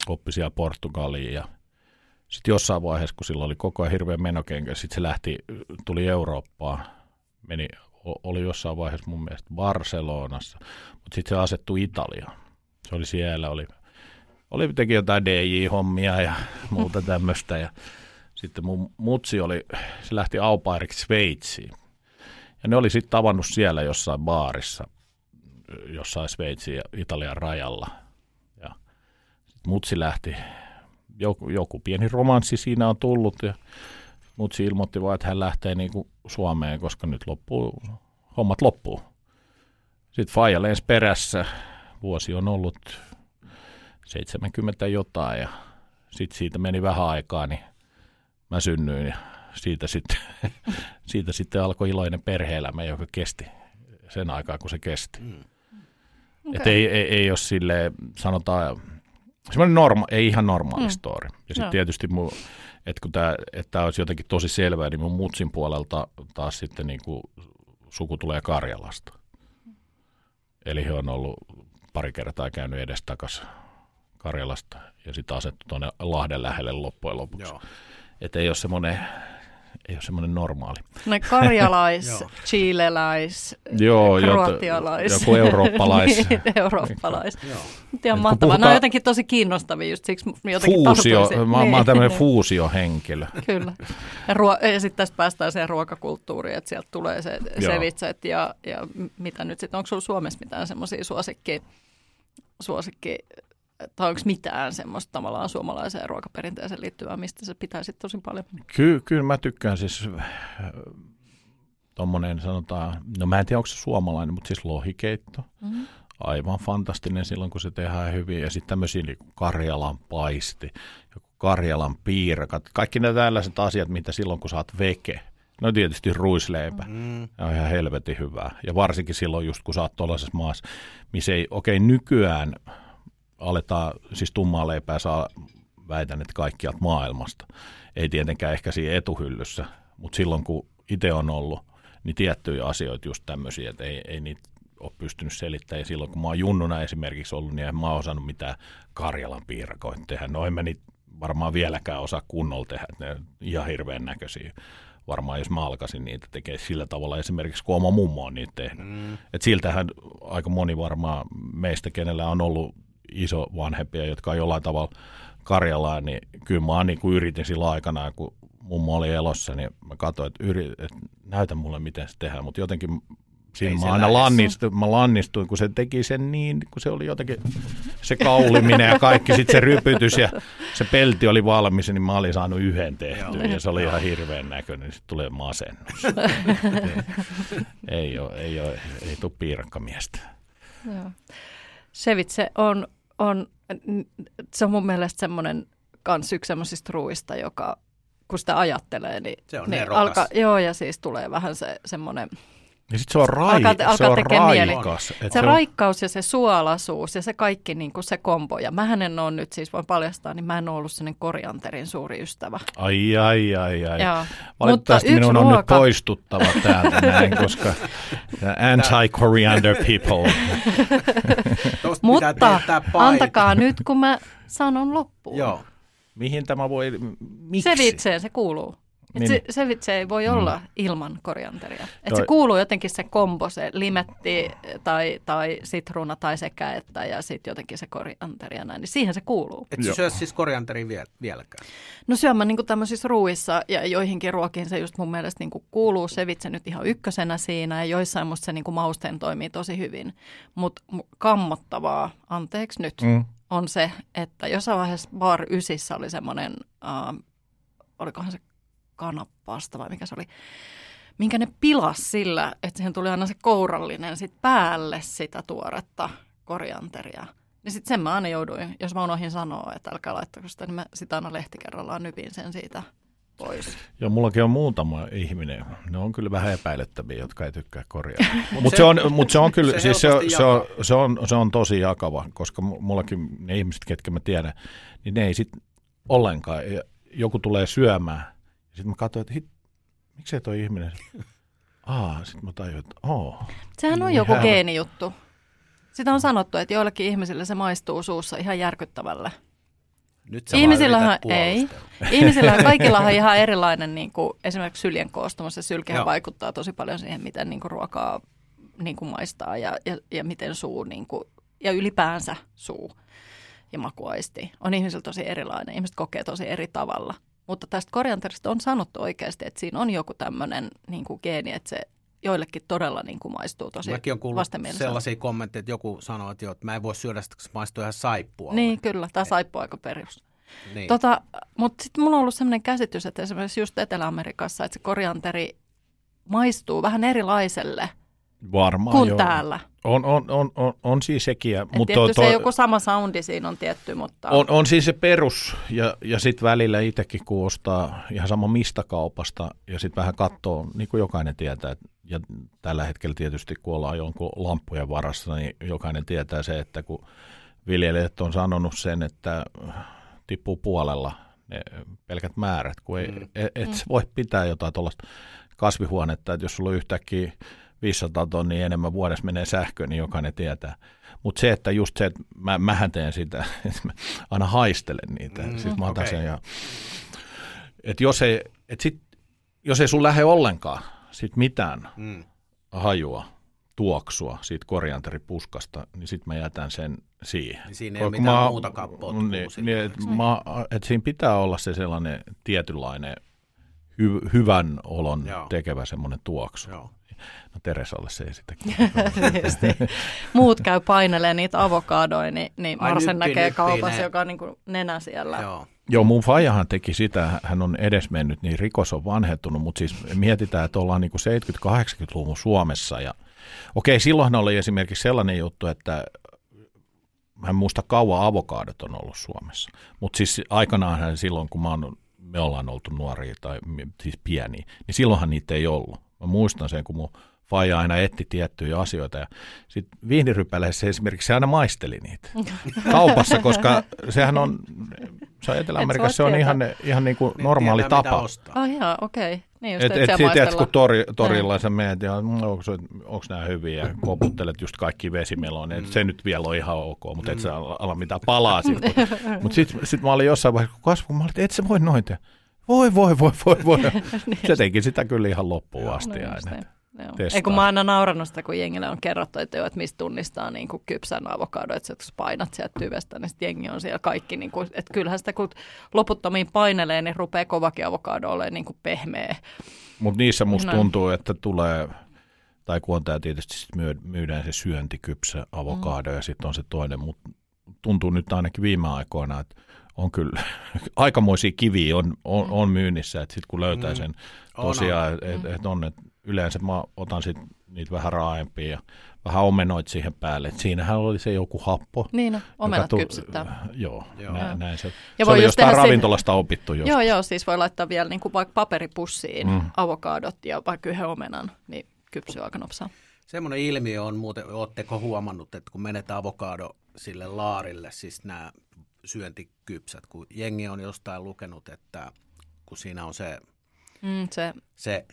oppi siellä Portugaliin ja sitten jossain vaiheessa, kun sillä oli koko ajan hirveä menokenkä, sitten se lähti, tuli Eurooppaan, meni, oli jossain vaiheessa mun mielestä Barcelonassa, mutta sitten se asettui Italiaan. Se oli siellä, oli, oli teki jotain DJ-hommia ja muuta tämmöistä ja sitten mun mutsi oli, se lähti aupairiksi Sveitsiin. Ja ne oli sitten tavannut siellä jossain baarissa, jossain Sveitsin ja Italian rajalla – mutsi lähti, joku, joku pieni romanssi siinä on tullut ja mutsi ilmoitti vaan, että hän lähtee niin kuin Suomeen, koska nyt loppuu, hommat loppuu. Sitten Faija lensi perässä, vuosi on ollut 70 jotain ja sitten siitä meni vähän aikaa, niin mä synnyin ja siitä sitten, siitä sitten alkoi iloinen perhe-elämä, joka kesti sen aikaa, kun se kesti. Mm. Okay. Et ei, ei, ei ole sille sanotaan, semmoinen norma, ei ihan normaali mm. story. Ja sitten no. tietysti, mun, että kun tämä että olisi jotenkin tosi selvää, niin mun mutsin puolelta taas sitten niin kuin suku tulee Karjalasta. Eli he on ollut pari kertaa käynyt edestakas Karjalasta ja sitten asettu tuonne Lahden lähelle loppujen lopuksi. Että ei ole semmoinen ei ole semmoinen normaali. No karjalais, chileläis, Joo, jot- kroatialais. joku eurooppalais. niin, eurooppalais. Ihan kun mahtavaa. Ne on jotenkin tosi kiinnostavia just siksi jotenkin Fuusio, mä, mä oon tämmöinen niin. fuusiohenkilö. Kyllä. Ja, ruo- ja sitten tästä päästään siihen ruokakulttuuriin, että sieltä tulee se Joo. sevitset ja, ja mitä nyt sitten, onko sulla Suomessa mitään semmoisia suosikki, suosikki, tai onko mitään semmoista tavallaan suomalaiseen ruokaperinteeseen liittyvää, mistä se pitäisi tosi paljon? Ky- kyllä mä tykkään siis äh, tommonen sanotaan, no mä en tiedä onko se suomalainen, mutta siis lohikeitto. Mm-hmm. Aivan fantastinen silloin, kun se tehdään hyvin. Ja sitten tämmöisiä niin Karjalan paisti, joku Karjalan piirakat, kaikki ne tällaiset asiat, mitä silloin kun saat veke. No tietysti ruisleipä. Mm. Ne on ihan helvetin hyvää. Ja varsinkin silloin just kun sä oot tuollaisessa maassa, missä ei, okei nykyään aletaan, siis tummaa leipää saa, väitän, että kaikkialta maailmasta. Ei tietenkään ehkä siinä etuhyllyssä, mutta silloin kun itse on ollut, niin tiettyjä asioita just tämmöisiä, että ei, ei niitä ole pystynyt selittämään. Ja silloin kun mä oon junnuna esimerkiksi ollut, niin en mä oon osannut mitään Karjalan piirakoita tehdä. No en mä niitä varmaan vieläkään osaa kunnolla tehdä, ne on ihan hirveän näköisiä. Varmaan jos mä alkaisin niitä tekee sillä tavalla esimerkiksi, kun oma mummo on niitä tehnyt. Mm. Et siltähän aika moni varmaan meistä, kenellä on ollut iso vanhempia, jotka on jollain tavalla Karjalaa, niin kyllä mä niin kuin yritin sillä aikana, kun mummo oli elossa, niin mä katsoin, että, yrit, että näytä mulle, miten se tehdään, mutta jotenkin siinä mä aina lähde. lannistuin, mä lannistuin, kun se teki sen niin, kun se oli jotenkin se kauliminen ja kaikki, sitten se rypytys ja se pelti oli valmis, niin mä olin saanut yhden tehtyä ja se oli ihan hirveän näköinen, sitten tulee masennus. ei, ole, ei, ole, ei tule piirakkamiestä. Joo. Sevitse on, on, se on mun mielestä semmoinen kans yksi semmoisista ruuista, joka kun sitä ajattelee, niin, Se on niin alkaa, joo, ja siis tulee vähän se semmoinen, Ja sitten se on, rai, Alkaa te- se alkaa on tekee mieli. raikas. se, se on- raikkaus ja se suolaisuus ja se kaikki niin kuin se kombo. Ja mähän en ole nyt siis, voin paljastaa, niin mä en ole ollut sellainen korianterin suuri ystävä. Ai, ai, ai, ai. Joo. Valitettavasti Mutta minun yksi on nyt poistuttava täältä näin, koska anti-coriander people. Mutta antakaa nyt, kun mä sanon loppuun. Joo. Mihin tämä voi, miksi? Sevitseen se kuuluu. Et Niin. se, sevitse ei voi Mm. olla ilman korianteria. Et Toi- se kuuluu jotenkin se kombo, se limetti tai, tai sitruuna tai sekä että ja sitten jotenkin se korianteri ja näin. Niin siihen se kuuluu. Et syö siis korianteria vie, vieläkään. No syömään niin tämmöisissä ruuissa ja joihinkin ruokiin se just mun mielestä niin kuin kuuluu sevitse nyt ihan ykkösenä siinä ja joissain musta se niin kuin mausteen toimii tosi hyvin. Mutta kammottavaa, anteeksi nyt, Mm. on se, että jossain vaiheessa Bar Ysissä oli semmoinen, äh, olikohan se kanapasta vai mikä se oli, minkä ne pilas sillä, että siihen tuli aina se kourallinen sit päälle sitä tuoretta korianteria. Niin sitten sen mä aina jouduin, jos mä unohdin sanoa, että älkää laittako sitä, niin mä sitä aina lehti kerrallaan nypin sen siitä pois. Joo, mullakin on muutama ihminen. Ne on kyllä vähän epäilettäviä, jotka ei tykkää korjaa. Mut Mutta se- se, on, mut se on kyllä, se siis se, on, se, on, se, on, se on tosi jakava, koska mu- mullakin ne ihmiset, ketkä mä tiedän, niin ne ei sit ollenkaan, joku tulee syömään, sitten mä katsoin, että hit, miksei toi ihminen, aa, sitten mä tajuin, että oo, Sehän on Niin joku hän- geenijuttu. Sitä on sanottu, että joillekin ihmisille se maistuu suussa ihan järkyttävälle. Nyt sä Ihmisillähän ei. Ihmisillä on kaikilla on ihan erilainen niin kuin, esimerkiksi syljen koostumus. Ja sylkehän Joo. vaikuttaa tosi paljon siihen, miten niin kuin, ruokaa niin kuin, maistaa ja, ja, ja miten suu niin kuin, ja ylipäänsä suu ja makuaisti on ihmisillä tosi erilainen. Ihmiset kokee tosi eri tavalla. Mutta tästä korianterista on sanottu oikeasti, että siinä on joku tämmöinen niin kuin geeni, että se joillekin todella niin kuin, maistuu tosi Mäkin on kuullut sellaisia kommentteja, että joku sanoo, että, joo, että mä en voi syödä sitä, koska se maistuu ihan saippua. Niin, kyllä. Tämä saippua aika perus. niin. Tota, mutta sitten mulla on ollut sellainen käsitys, että esimerkiksi just Etelä-Amerikassa, että se korianteri maistuu vähän erilaiselle varmaan kuin joo. täällä. On, on, on, on, on siis sekin, mutta tietty se joku sama soundi siinä on tietty, mutta On, on siis se perus, ja, ja sitten välillä itsekin kun ostaa ihan sama mistä kaupasta, ja sitten vähän katsoo, niin kuin jokainen tietää, et- ja tällä hetkellä tietysti kun ollaan jonkun lamppujen varassa, niin jokainen tietää se, että kun viljelijät on sanonut sen, että tippuu puolella ne pelkät määrät, kun ei, Mm. mm. et, et sä voi pitää jotain tuollaista kasvihuonetta, että jos sulla on yhtäkkiä 500 tonnia enemmän vuodessa menee sähkö, niin jokainen tietää. Mutta se, että just se, että mä, mähän teen sitä, että mä aina haistelen niitä. Mm, siis mä otan okei. sen ja, että jos ei, että sit jos ei sun lähde ollenkaan sit mitään Mm. hajua, tuoksua siitä korianteripuskasta, niin sitten mä jätän sen siihen. Niin siinä ei ole Kun mitään muuta kappoutua Niin, niin, et, mä, et siinä pitää olla se sellainen tietynlainen hy, hyvän olon Joo. tekevä semmoinen tuoksu. Joo. No Teresalle se ei sitä Tietysti. Muut käy painelee niitä avokadoja, niin, niin Marsen näkee nyppii kaupassa, ne. joka on niin kuin nenä siellä. Joo. Joo, mun faijahan teki sitä, hän on edesmennyt, niin rikos on vanhettunut, mutta siis mietitään, että ollaan niin 70-80-luvun Suomessa ja okei, silloinhan oli esimerkiksi sellainen juttu, että mä en muista kauan avokaadot on ollut Suomessa, mutta siis aikanaan silloin, kun mä oon, me ollaan oltu nuoria tai siis pieniä, niin silloinhan niitä ei ollut. Mä muistan sen, kun mun faija aina etti tiettyjä asioita ja sitten viinirypäleissä esimerkiksi se aina maisteli niitä kaupassa, koska sehän on, se on Etelä-Amerikassa, se on ihan, ihan niin kuin normaali mitä tapa. ostaa. Oh jaa, okei. Okay. Niin just, Et, että et, et, tiedät, kun tori, torilla sä meet ja onko nämä hyviä ja koputtelet just kaikki vesimeloja, mm. se nyt vielä on ihan ok, mutta et sä ala, ala mitään palaa siitä. mutta sitten sit mä olin jossain vaiheessa, kun kasvu, mä olin, että et sä voi noin tehdä. Voi, voi, voi, voi, voi. se teki sitä kyllä ihan loppuun asti No aina. niin. Joo. testaa. Ei kun mä aina naurannut sitä, kun jengille on kerrottu, että, joo, että mistä tunnistaa niin kuin kypsän avokado, että kun painat sieltä tyvestä, niin sitten jengi on siellä kaikki, niin kuin, että kyllähän sitä kun loputtomiin painelee, niin rupeaa kovakin avokado olemaan niin kuin pehmeä. Mutta niissä musta Näin. tuntuu, että tulee, tai kun on tämä tietysti sit myydään se syöntikypsä avokado mm. ja sitten on se toinen, mutta tuntuu nyt ainakin viime aikoina, että on kyllä aikamoisia kiviä on, on, on myynnissä, että sitten kun löytää Mm. sen On, tosiaan, että et, et on, että yleensä mä otan sit niitä vähän raaempia ja vähän omenoit siihen päälle, että siinähän oli se joku happo. Niin, no, omenat joka kypsyttää. Joo, Joo. Nä, näin se. Ja se voi oli jostain ravintolasta opittu joskus. Joo, joo, siis voi laittaa vielä niin kuin vaikka paperipussiin Mm. mm. avokadot ja vaikka yhden omenan, niin kypsyy aika nopsaa. Semmoinen ilmiö on muuten, ootteko huomannut, että kun menet avokado sille laarille, siis nämä syöntikypsät, kun jengi on jostain lukenut, että kun siinä on se, Mm, se se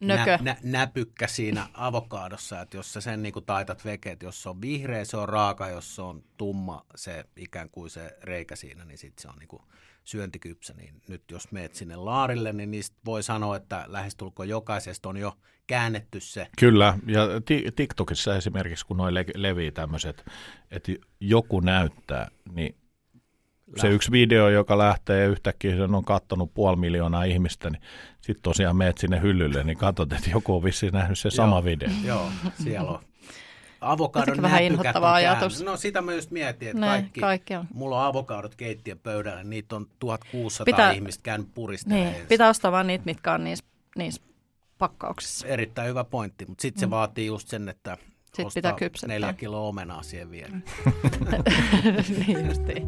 Nökö. Nä, nä, näpykkä siinä avokadossa, että jos sä sen niin taitat veke, että jos se on vihreä, se on raaka, jos se on tumma, se ikään kuin se reikä siinä, niin sitten se on niin kuin syöntikypsä. Niin nyt jos meet sinne laarille, niin niistä voi sanoa, että lähestulkoon jokaisesta on jo käännetty se Kyllä, ja Ti- TikTokissa esimerkiksi, kun noin le- levii tämmöiset, että joku näyttää, niin se yksi video, joka lähtee ja yhtäkkiä sen on kattonut puoli miljoonaa ihmistä, niin sitten tosiaan meet sinne hyllylle, niin katsot, että joku on vissiin nähnyt se sama Joo. video. Joo, siellä on. Avokadon vähän inhottava ajatus. No sitä mä just mietin, että Näin, kaikki, kaikki on. mulla on avokadot keittiön pöydällä, niitä on 1600 Pitää- ihmistä käynyt puristelemaan. niin, pitää ostaa vaan niitä, mitkä on niissä, niissä pakkauksissa. Erittäin hyvä pointti, mutta sitten se Mm. vaatii just sen, että Sit ostaa pitää kypsettää. neljä kiloa omenaa siihen vielä. niin justiin.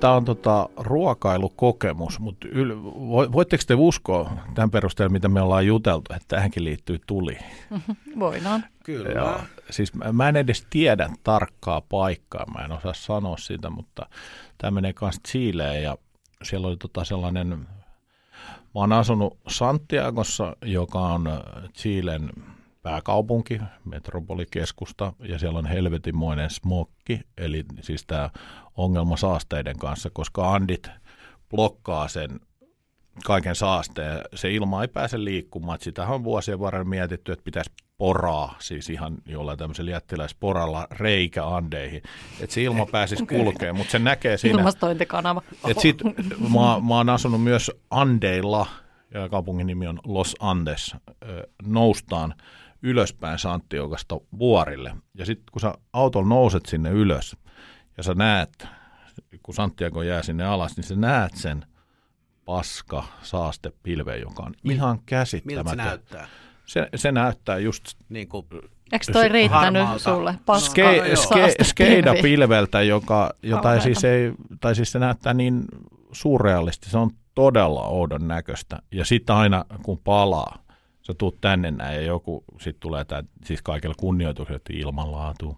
Tämä on tota, ruokailukokemus, mutta yl- vo- voitteko te uskoa tämän perusteella, mitä me ollaan juteltu, että tähänkin liittyy tuli? Voidaan. Kyllä. Joo. Siis mä, mä en edes tiedä tarkkaa paikkaa, mä en osaa sanoa sitä, mutta tämä menee kanssa Chileen ja siellä oli tota sellainen, mä oon asunut Santiagossa, joka on Chilen pääkaupunki, metropolikeskusta, ja siellä on helvetinmoinen smokki, eli siis tämä ongelma saasteiden kanssa, koska Andit blokkaa sen kaiken saasteen. Se ilma ei pääse liikkumaan. Et Sitähän on vuosien varrella mietitty, että pitäisi poraa, siis ihan jollain tämmöisellä jättiläisporalla reikä andeihin, että se ilma pääsisi kulkemaan, mutta se näkee siinä, Ilmastointikanava. että sit mä, mä oon asunut myös Andeilla, ja kaupungin nimi on Los Andes, noustaan ylöspäin Santiogasta vuorille. Ja sitten kun sä autolla nouset sinne ylös, ja sä näet, kun Santiago jää sinne alas, niin sä näet sen paska saastepilven, joka on ihan Miltä se käsittämätön. näyttää? Se, se näyttää just Niin kuin, Eikö toi riittänyt harmaalta. sulle? Paska, ske, ske, skeidapilveltä, joka, jota Kauheeta. siis ei, tai siis se näyttää niin surrealisti, se on todella oudon näköistä. Ja sitten aina kun palaa, sä tuut tänne näin ja joku, sitten tulee tämä, siis kaikilla kunnioituksella, että ilmanlaatu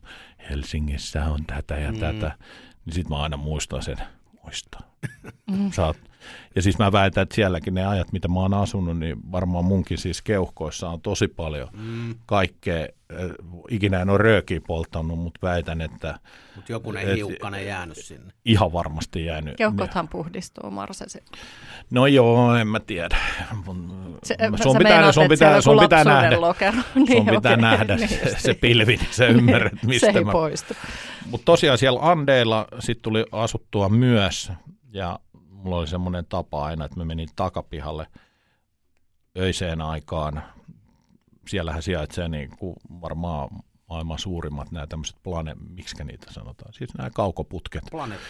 Helsingissä on tätä ja Mm. tätä, niin sitten mä aina muistan sen, muista. Sä oot Ja siis mä väitän, että sielläkin ne ajat, mitä mä oon asunut, niin varmaan munkin siis keuhkoissa on tosi paljon mm. kaikkea. Ikinä en ole röökiä polttanut, mutta väitän, että... Mutta joku ne hiukkanen jäänyt sinne. Ihan varmasti jäänyt. Keuhkothan puhdistuu, Marsesi. No joo, en mä tiedä. Se, sun pitää, meinaat, sun pitää, sun pitää nähdä, lokero. niin, sun pitää okay. nähdä niin se, se pilvi, niin sä ymmärrät, mistä se ei mä... poistu. Mutta tosiaan siellä Andeilla sitten tuli asuttua myös, ja mulla oli semmoinen tapa aina, että mä menin takapihalle öiseen aikaan. Siellähän sijaitsee niin kuin varmaan maailman suurimmat nämä tämmöiset plane, miksi niitä sanotaan, siis nämä kaukoputket. Planet.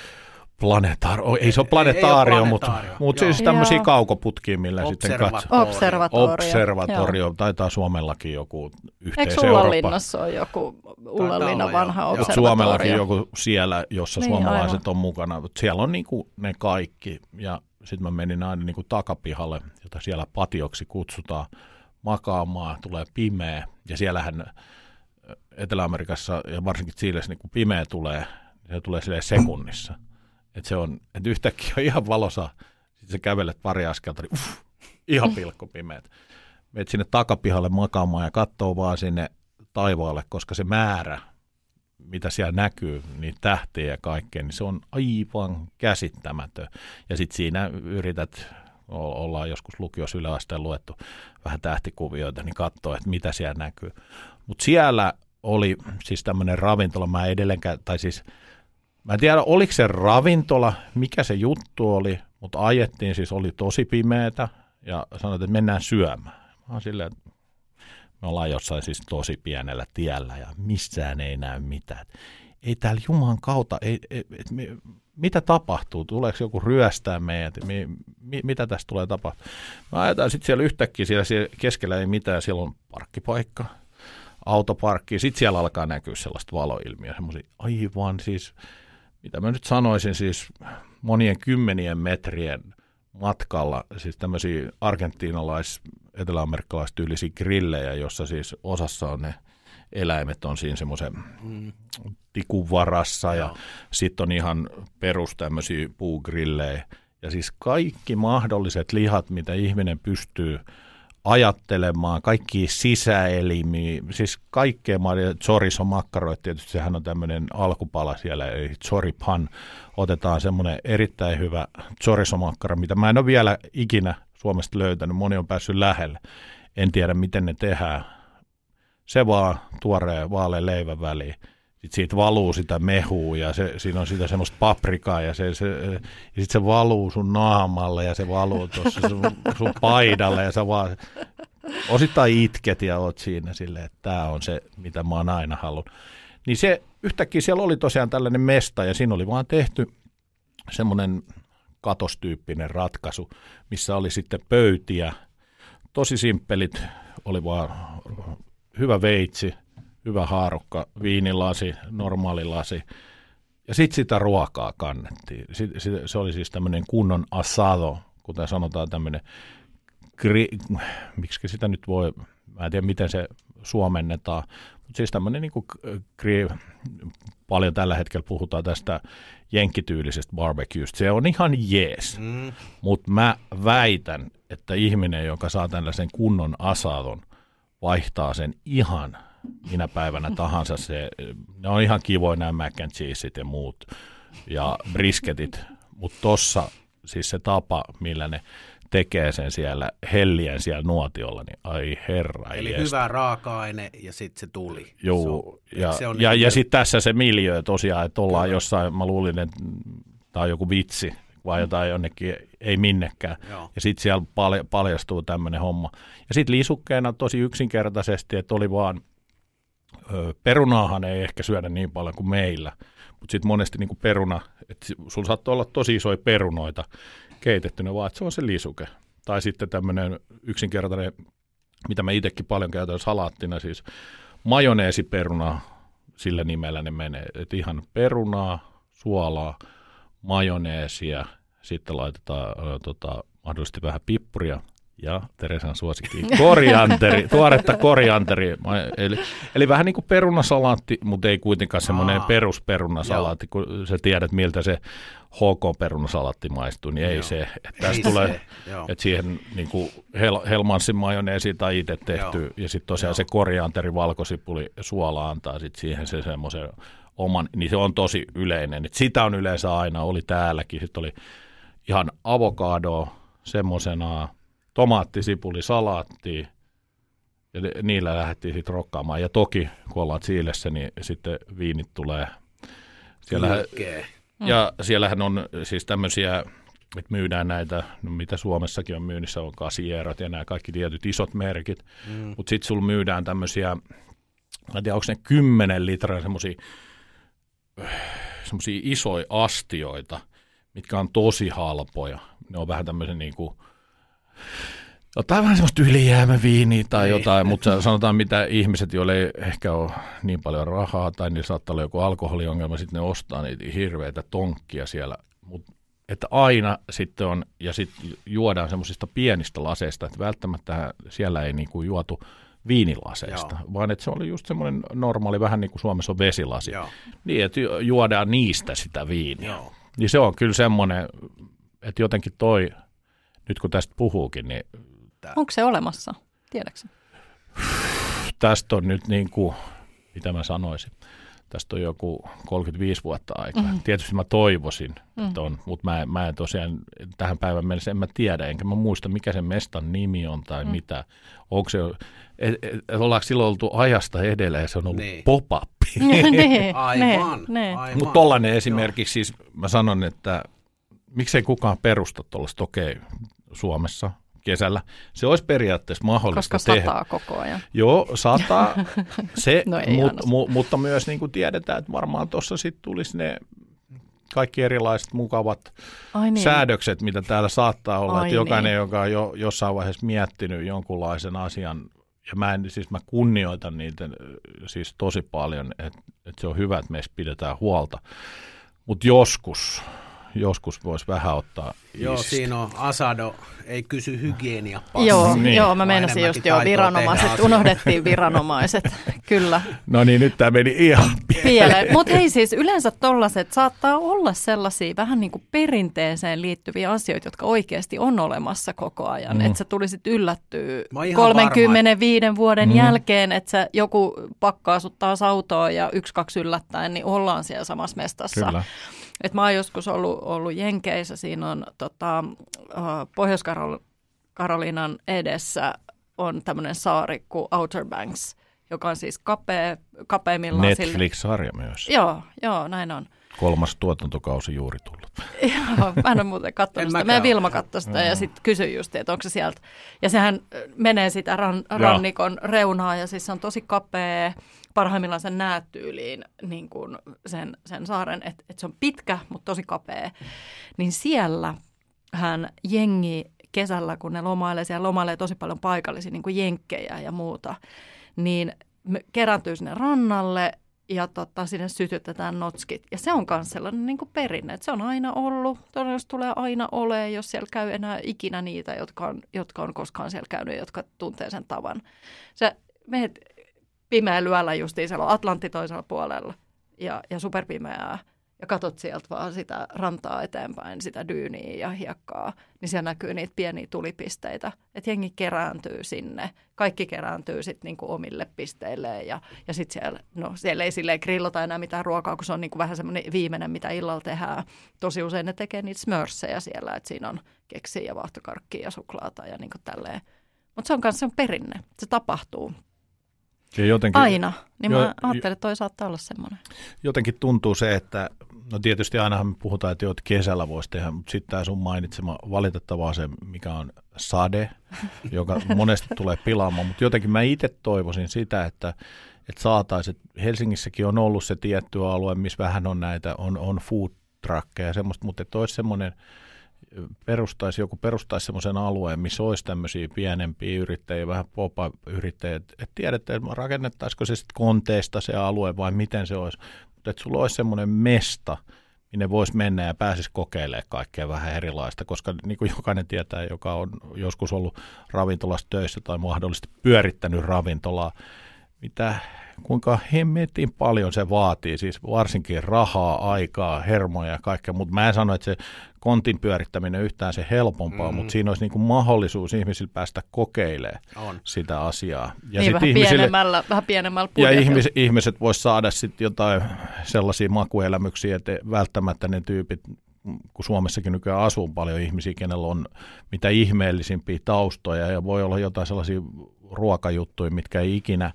Planetaario, ei se ole planetaario, ei, ei mutta, mutta siis tämmöisiä Joo. kaukoputkia, millä sitten katsoo. Observatorio. Observatorio, Joo. taitaa Suomellakin joku yhteis Eikö Ullanlinnassa ole joku Ullanlinnan vanha jo. observatorio? Suomellakin joku siellä, jossa niin, suomalaiset aivan. on mukana. Siellä on niinku ne kaikki ja sitten mä menin aina niinku takapihalle, jota siellä patioksi kutsutaan, makaamaan, tulee pimeä ja siellähän Etelä-Amerikassa ja varsinkin Chiilessä niin kun pimeä tulee, se tulee sekunnissa. Että se on, että yhtäkkiä on ihan valosa, sitten sä kävelet pari askelta, niin uff, ihan pilkkopimeät. Meet sinne takapihalle makaamaan ja katsoo vaan sinne taivaalle, koska se määrä, mitä siellä näkyy, niin tähtiä ja kaikkea, niin se on aivan käsittämätön. Ja sitten siinä yrität, ollaan joskus lukiossa yläasteen luettu vähän tähtikuvioita, niin katsoo, että mitä siellä näkyy. Mutta siellä oli siis tämmöinen ravintola, mä edelleenkään, tai siis Mä en tiedä, oliko se ravintola, mikä se juttu oli, mutta ajettiin, siis oli tosi pimeätä ja sanoit, että mennään syömään. Mä oon silleen, me ollaan jossain siis tosi pienellä tiellä ja missään ei näy mitään. Ei täällä Jumalan kautta, ei, ei, et, me, mitä tapahtuu? Tuleeko joku ryöstää meidät? Mi, mi, mitä tästä tulee tapahtumaan? Mä ajetaan sitten siellä yhtäkkiä, siellä, siellä keskellä ei mitään, siellä on parkkipaikka, autoparkki, sitten siellä alkaa näkyä sellaista valoilmiöä, semmoisia aivan siis mitä mä nyt sanoisin, siis monien kymmenien metrien matkalla siis tämmöisiä argentiinalais, eteläamerikkalaistyylisiä grillejä, jossa siis osassa on ne eläimet on siinä semmoisen mm. tikun varassa ja sitten on ihan perus tämmöisiä puugrillejä. Ja siis kaikki mahdolliset lihat, mitä ihminen pystyy ajattelemaan, kaikki sisäelimiä, siis kaikkea, chorizo makkaroit, tietysti sehän on tämmöinen alkupala siellä, eli choripan, otetaan semmoinen erittäin hyvä chorizo makkara, mitä mä en ole vielä ikinä Suomesta löytänyt, moni on päässyt lähelle, en tiedä miten ne tehdään, se vaan tuoreen vaalean leivän väliin sitten siitä valuu sitä mehua ja se, siinä on sitä semmoista paprikaa ja, se, se, ja sitten se valuu sun naamalle ja se valuu tuossa sun, sun paidalle ja sä vaan osittain itket ja oot siinä silleen, että tämä on se, mitä mä oon aina halunnut. Niin se yhtäkkiä siellä oli tosiaan tällainen mesta ja siinä oli vaan tehty semmoinen katostyyppinen ratkaisu, missä oli sitten pöytiä, tosi simppelit, oli vaan hyvä veitsi, hyvä haarukka, viinilasi, normaali lasi. Ja sitten sitä ruokaa kannettiin. se oli siis tämmöinen kunnon asado, kuten sanotaan tämmöinen, gri, miksi sitä nyt voi, mä en tiedä miten se suomennetaan, mutta siis tämmöinen niin kuin gri, paljon tällä hetkellä puhutaan tästä jenkkityylisestä barbecuesta. Se on ihan jees, mm. mutta mä väitän, että ihminen, joka saa tällaisen kunnon asadon, vaihtaa sen ihan minä päivänä tahansa. Se, ne on ihan kivoja nämä mac and cheeseit ja muut ja brisketit, mutta tossa siis se tapa, millä ne tekee sen siellä hellien siellä nuotiolla, niin ai herra. Eli jestä. hyvä raaka-aine ja sitten se tuli. Joo, ja, se on ja, niin ja sitten tässä se miljö tosiaan, että ollaan Kyllä. jossain, mä luulin, että tämä on joku vitsi, vai jotain jonnekin, ei minnekään. Joo. Ja sitten siellä paljastuu tämmöinen homma. Ja sitten lisukkeena tosi yksinkertaisesti, että oli vaan perunaahan ei ehkä syödä niin paljon kuin meillä, mutta sitten monesti niin kuin peruna, että sulla saattaa olla tosi isoja perunoita keitettynä, vaan se on se lisuke. Tai sitten tämmöinen yksinkertainen, mitä mä itsekin paljon käytän salaattina, siis majoneesiperuna, sillä nimellä ne menee. Että ihan perunaa, suolaa, majoneesia, sitten laitetaan tota, mahdollisesti vähän pippuria ja Teresan suosikki, korianteri, tuoretta korianteri. Eli, eli vähän niin kuin perunasalaatti, mutta ei kuitenkaan semmoinen perusperunasalaatti, kun sä tiedät miltä se HK-perunasalaatti maistuu, niin ei Joo. se. Että tässä tulee, se. että siihen niin kuin hel, Helmansin majoneesi tai itse tehty, Joo. ja sitten tosiaan Joo. se korianteri, valkosipuli, suola antaa sitten siihen se semmoisen oman, niin se on tosi yleinen. Et sitä on yleensä aina, oli täälläkin. Sitten oli ihan avokado semmoisena, tomaatti, sipuli, salaatti, ja niillä lähdettiin sitten rokkaamaan. Ja toki, kun ollaan Chiilessä, niin sitten viinit tulee. Siellä, ja siellähän on siis tämmöisiä, että myydään näitä, no mitä Suomessakin on myynnissä, on kasierot ja nämä kaikki tietyt isot merkit. Mm. Mutta sitten sulla myydään tämmöisiä, en tiedä, onko ne kymmenen litraa semmoisia semmoisia isoja astioita, mitkä on tosi halpoja. Ne on vähän tämmöisen niin kuin, jotain vähän semmoista ylijäämäviiniä tai ei. jotain, mutta sanotaan mitä ihmiset, joille ei ehkä ole niin paljon rahaa tai niillä saattaa olla joku alkoholiongelma, sitten ne ostaa niitä hirveitä tonkkia siellä. Mut, että aina sitten on, ja sitten juodaan semmoisista pienistä laseista, että välttämättä siellä ei niinku juotu viinilaseista, Joo. vaan että se oli just semmoinen normaali, vähän niin kuin Suomessa on vesilasi, Joo. niin että juodaan niistä sitä viiniä. Joo. Niin se on kyllä semmoinen, että jotenkin toi, nyt kun tästä puhuukin, niin... Onko se olemassa? Tiedätkö Tästä on nyt niin kuin, mitä mä sanoisin, tästä on joku 35 vuotta aikaa. Mm-hmm. Tietysti mä toivoisin, mm. että on, mutta mä, mä en tosiaan tähän päivän mennessä en mä tiedä, enkä mä muista mikä se mestan nimi on tai mm. mitä. Onko se, et, et, et, ollaanko silloin oltu ajasta edellä ja se on ollut niin. pop-up? niin, aivan, niin. aivan. Mutta tollainen esimerkiksi, siis mä sanon, että miksei kukaan perusta tuollaista, okei, okay, Suomessa kesällä. Se olisi periaatteessa mahdollista Koska tehdä. sataa koko ajan. Joo, sataa, se, no mut, mu, mutta myös niin kuin tiedetään, että varmaan tuossa sitten tulisi ne kaikki erilaiset mukavat Ai niin. säädökset, mitä täällä saattaa olla. Ai että jokainen, niin. joka on jo jossain vaiheessa miettinyt jonkunlaisen asian, ja mä, en, siis mä kunnioitan niitä siis tosi paljon, että, että se on hyvä, että meistä pidetään huolta. Mutta joskus joskus voisi vähän ottaa Joo, siinä on Asado, ei kysy hygienia Joo, niin. joo, mä meinasin just jo viranomaiset, unohdettiin viranomaiset, kyllä. No niin, nyt tämä meni ihan pieleen. Mutta hei siis yleensä tollaset saattaa olla sellaisia vähän niin kuin perinteeseen liittyviä asioita, jotka oikeasti on olemassa koko ajan. Mm. Että sä tulisit yllättyä 35 varma. vuoden mm. jälkeen, että sä joku pakkaa sut taas autoon ja yksi, kaksi yllättäen, niin ollaan siellä samassa mestassa. Kyllä. Et mä oon joskus ollut, ollut Jenkeissä, siinä on tota, Pohjois-Karolinan edessä on tämmöinen saari kuin Outer Banks, joka on siis kapea, kapeimmillaan. Netflix-sarja myös. Joo, joo, näin on. Kolmas tuotantokausi juuri tullut. Joo, mä en ole muuten katsonut sitä. Meidän Vilma katsoi sitä ja sitten kysyi just, että onko se sieltä. Ja sehän menee sitä ran, rannikon reunaa ja siis se on tosi kapea parhaimmillaan sen näet tyyliin niin kuin sen, sen saaren, että et se on pitkä, mutta tosi kapea. Niin siellä hän jengi kesällä, kun ne lomailee, siellä lomailee tosi paljon paikallisia niin kuin jenkkejä ja muuta, niin kerääntyy sinne rannalle ja tota, sinne sytytetään notskit. Ja se on myös sellainen niin kuin perinne, että se on aina ollut, todennäköisesti tulee aina ole, jos siellä käy enää ikinä niitä, jotka on, jotka on koskaan siellä käynyt, jotka tuntee sen tavan. Se, meet pimeä lyöllä justiin siellä on Atlantti toisella puolella ja, ja superpimeää ja katot sieltä vaan sitä rantaa eteenpäin, sitä dyyniä ja hiekkaa, niin siellä näkyy niitä pieniä tulipisteitä. Että jengi kerääntyy sinne. Kaikki kerääntyy sitten niinku omille pisteille ja, ja sitten siellä, no, siellä ei silleen grillata enää mitään ruokaa, kun se on niinku vähän semmoinen viimeinen, mitä illalla tehdään. Tosi usein ne tekee niitä smörssejä siellä, että siinä on keksiä ja vaahtokarkkia ja suklaata ja niinku tälleen. Mutta se on myös perinne, se tapahtuu. Ja jotenkin, Aina. Niin jo, mä ajattelin, että toi saattaa olla semmoinen. Jotenkin tuntuu se, että no tietysti ainahan me puhutaan, että jo kesällä voisi tehdä, mutta sitten tämä sun mainitsema valitettavaa se, mikä on sade, joka monesti tulee pilaamaan, mutta jotenkin mä itse toivoisin sitä, että, että saataisiin, Helsingissäkin on ollut se tietty alue, missä vähän on näitä, on, on food truckeja ja semmoista, mutta että olisi semmoinen, perustaisi, joku perustaisi semmoisen alueen, missä olisi tämmöisiä pienempiä yrittäjiä, vähän popa-yrittäjiä, että tiedätte, että rakennettaisiko se sitten konteista se alue vai miten se olisi, mutta että sulla olisi semmoinen mesta, minne voisi mennä ja pääsisi kokeilemaan kaikkea vähän erilaista, koska niin kuin jokainen tietää, joka on joskus ollut ravintolassa töissä tai mahdollisesti pyörittänyt ravintolaa, mitä, kuinka hemmetin paljon se vaatii, siis varsinkin rahaa, aikaa, hermoja ja kaikkea, mutta mä en sano, että se kontin pyörittäminen yhtään se helpompaa, mm. mutta siinä olisi niin kuin mahdollisuus ihmisillä päästä kokeilemaan on. sitä asiaa. Ja niin, vähän, ihmisille, pienemmällä, vähän pienemmällä Ja ihmis, ihmiset voisivat saada sitten jotain sellaisia makuelämyksiä, että välttämättä ne tyypit, kun Suomessakin nykyään asuu paljon ihmisiä, kenellä on mitä ihmeellisimpiä taustoja ja voi olla jotain sellaisia ruokajuttuja, mitkä ei ikinä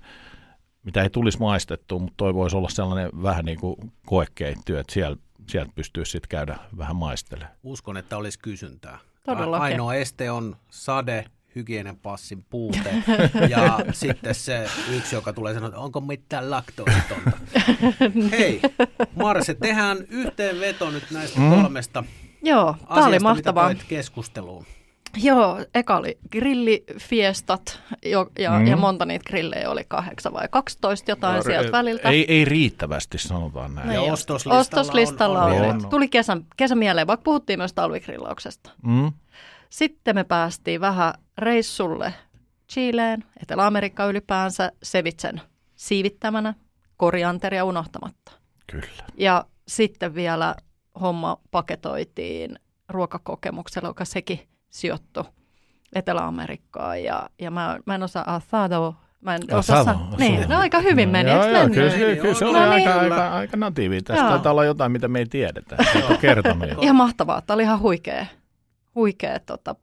mitä ei tulisi maistettua, mutta toi voisi olla sellainen vähän niin kuin koekeitty, että siellä, sieltä pystyy sitten käydä vähän maistelemaan. Uskon, että olisi kysyntää. Todellakin. Ainoa este on sade, hygienen passin puute ja sitten se yksi, joka tulee sanoa, että onko mitään laktoositonta. Hei, Marse, tehdään yhteenveto nyt näistä mm. kolmesta Joo, tämä oli mahtavaa. keskusteluun. Joo, eka oli grillifiestat jo, ja, mm. ja monta niitä grillejä oli, kahdeksan vai 12 jotain no, sieltä väliltä. Ei, ei riittävästi, sanotaan näin. No, ja ostoslistalla, ostoslistalla on, on, oli. On. Tuli kesän, kesän mieleen, vaikka puhuttiin myös talvigrillauksesta. Mm. Sitten me päästiin vähän reissulle Chileen, Etelä-Amerikka ylipäänsä, Sevitsen siivittämänä, korianteria unohtamatta. Kyllä. Ja sitten vielä homma paketoitiin ruokakokemuksella, joka sekin – sijoittu Etelä-Amerikkaan ja, ja mä, mä en osaa asado, Mä en osaa san... Niin, no aika hyvin meni, no, joo, kyllä, kyllä, kyllä se oli no, niin. aika, aika, aika natiivi. Tästä joo. taitaa olla jotain, mitä me ei tiedetä. kertonut jo. Ihan mahtavaa. Tämä oli ihan huikea, huikea tota,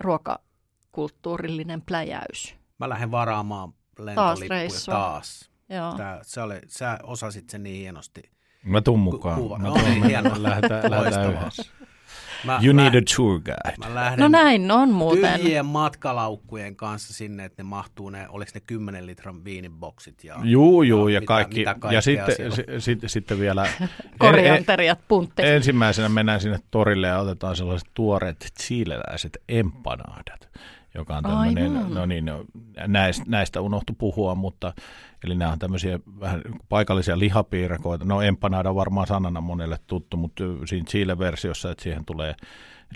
ruokakulttuurillinen pläjäys. Mä lähden varaamaan lentolippuja taas. taas. Joo. Tää, sä, oli, sä osasit sen niin hienosti. Mä tuun mukaan. Kuva. Mä tuun, no, niin, lähdetään, lähdetään yhdessä. Mä, you need mä, a tour guide. Mä lähden no näin on muuten. Tyhjien matkalaukkujen kanssa sinne, että ne mahtuu ne, oliko ne 10 litran viiniboksit. Ja, juu, juu, ja, ja kaikki. Mitä ja sitten, s- s- sitten vielä... Korianteriat, puntti. Ensimmäisenä mennään sinne torille ja otetaan sellaiset tuoreet chileläiset empanadat joka on tämmöinen, no niin, no, näistä, näistä unohtu puhua, mutta eli nämä on tämmöisiä vähän paikallisia lihapiirakoita. No empanada varmaan sanana monelle tuttu, mutta siinä Chile-versiossa, että siihen tulee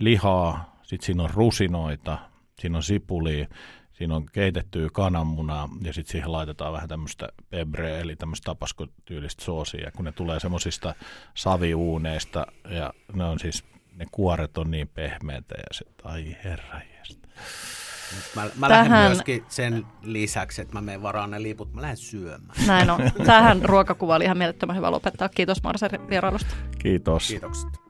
lihaa, sitten siinä on rusinoita, siinä on sipulia, siinä on keitettyä kananmunaa ja sitten siihen laitetaan vähän tämmöistä pebre, eli tämmöistä tapaskotyylistä soosia, kun ne tulee semmoisista saviuuneista ja ne on siis, ne kuoret on niin pehmeitä ja se, ai herra Mä, mä Tähän... lähden myöskin sen lisäksi, että mä menen varaan ne liput, mä lähden syömään. Näin on. Tähän ruokakuva oli ihan mielettömän hyvä lopettaa. Kiitos Marsa vierailusta. Kiitos. Kiitokset.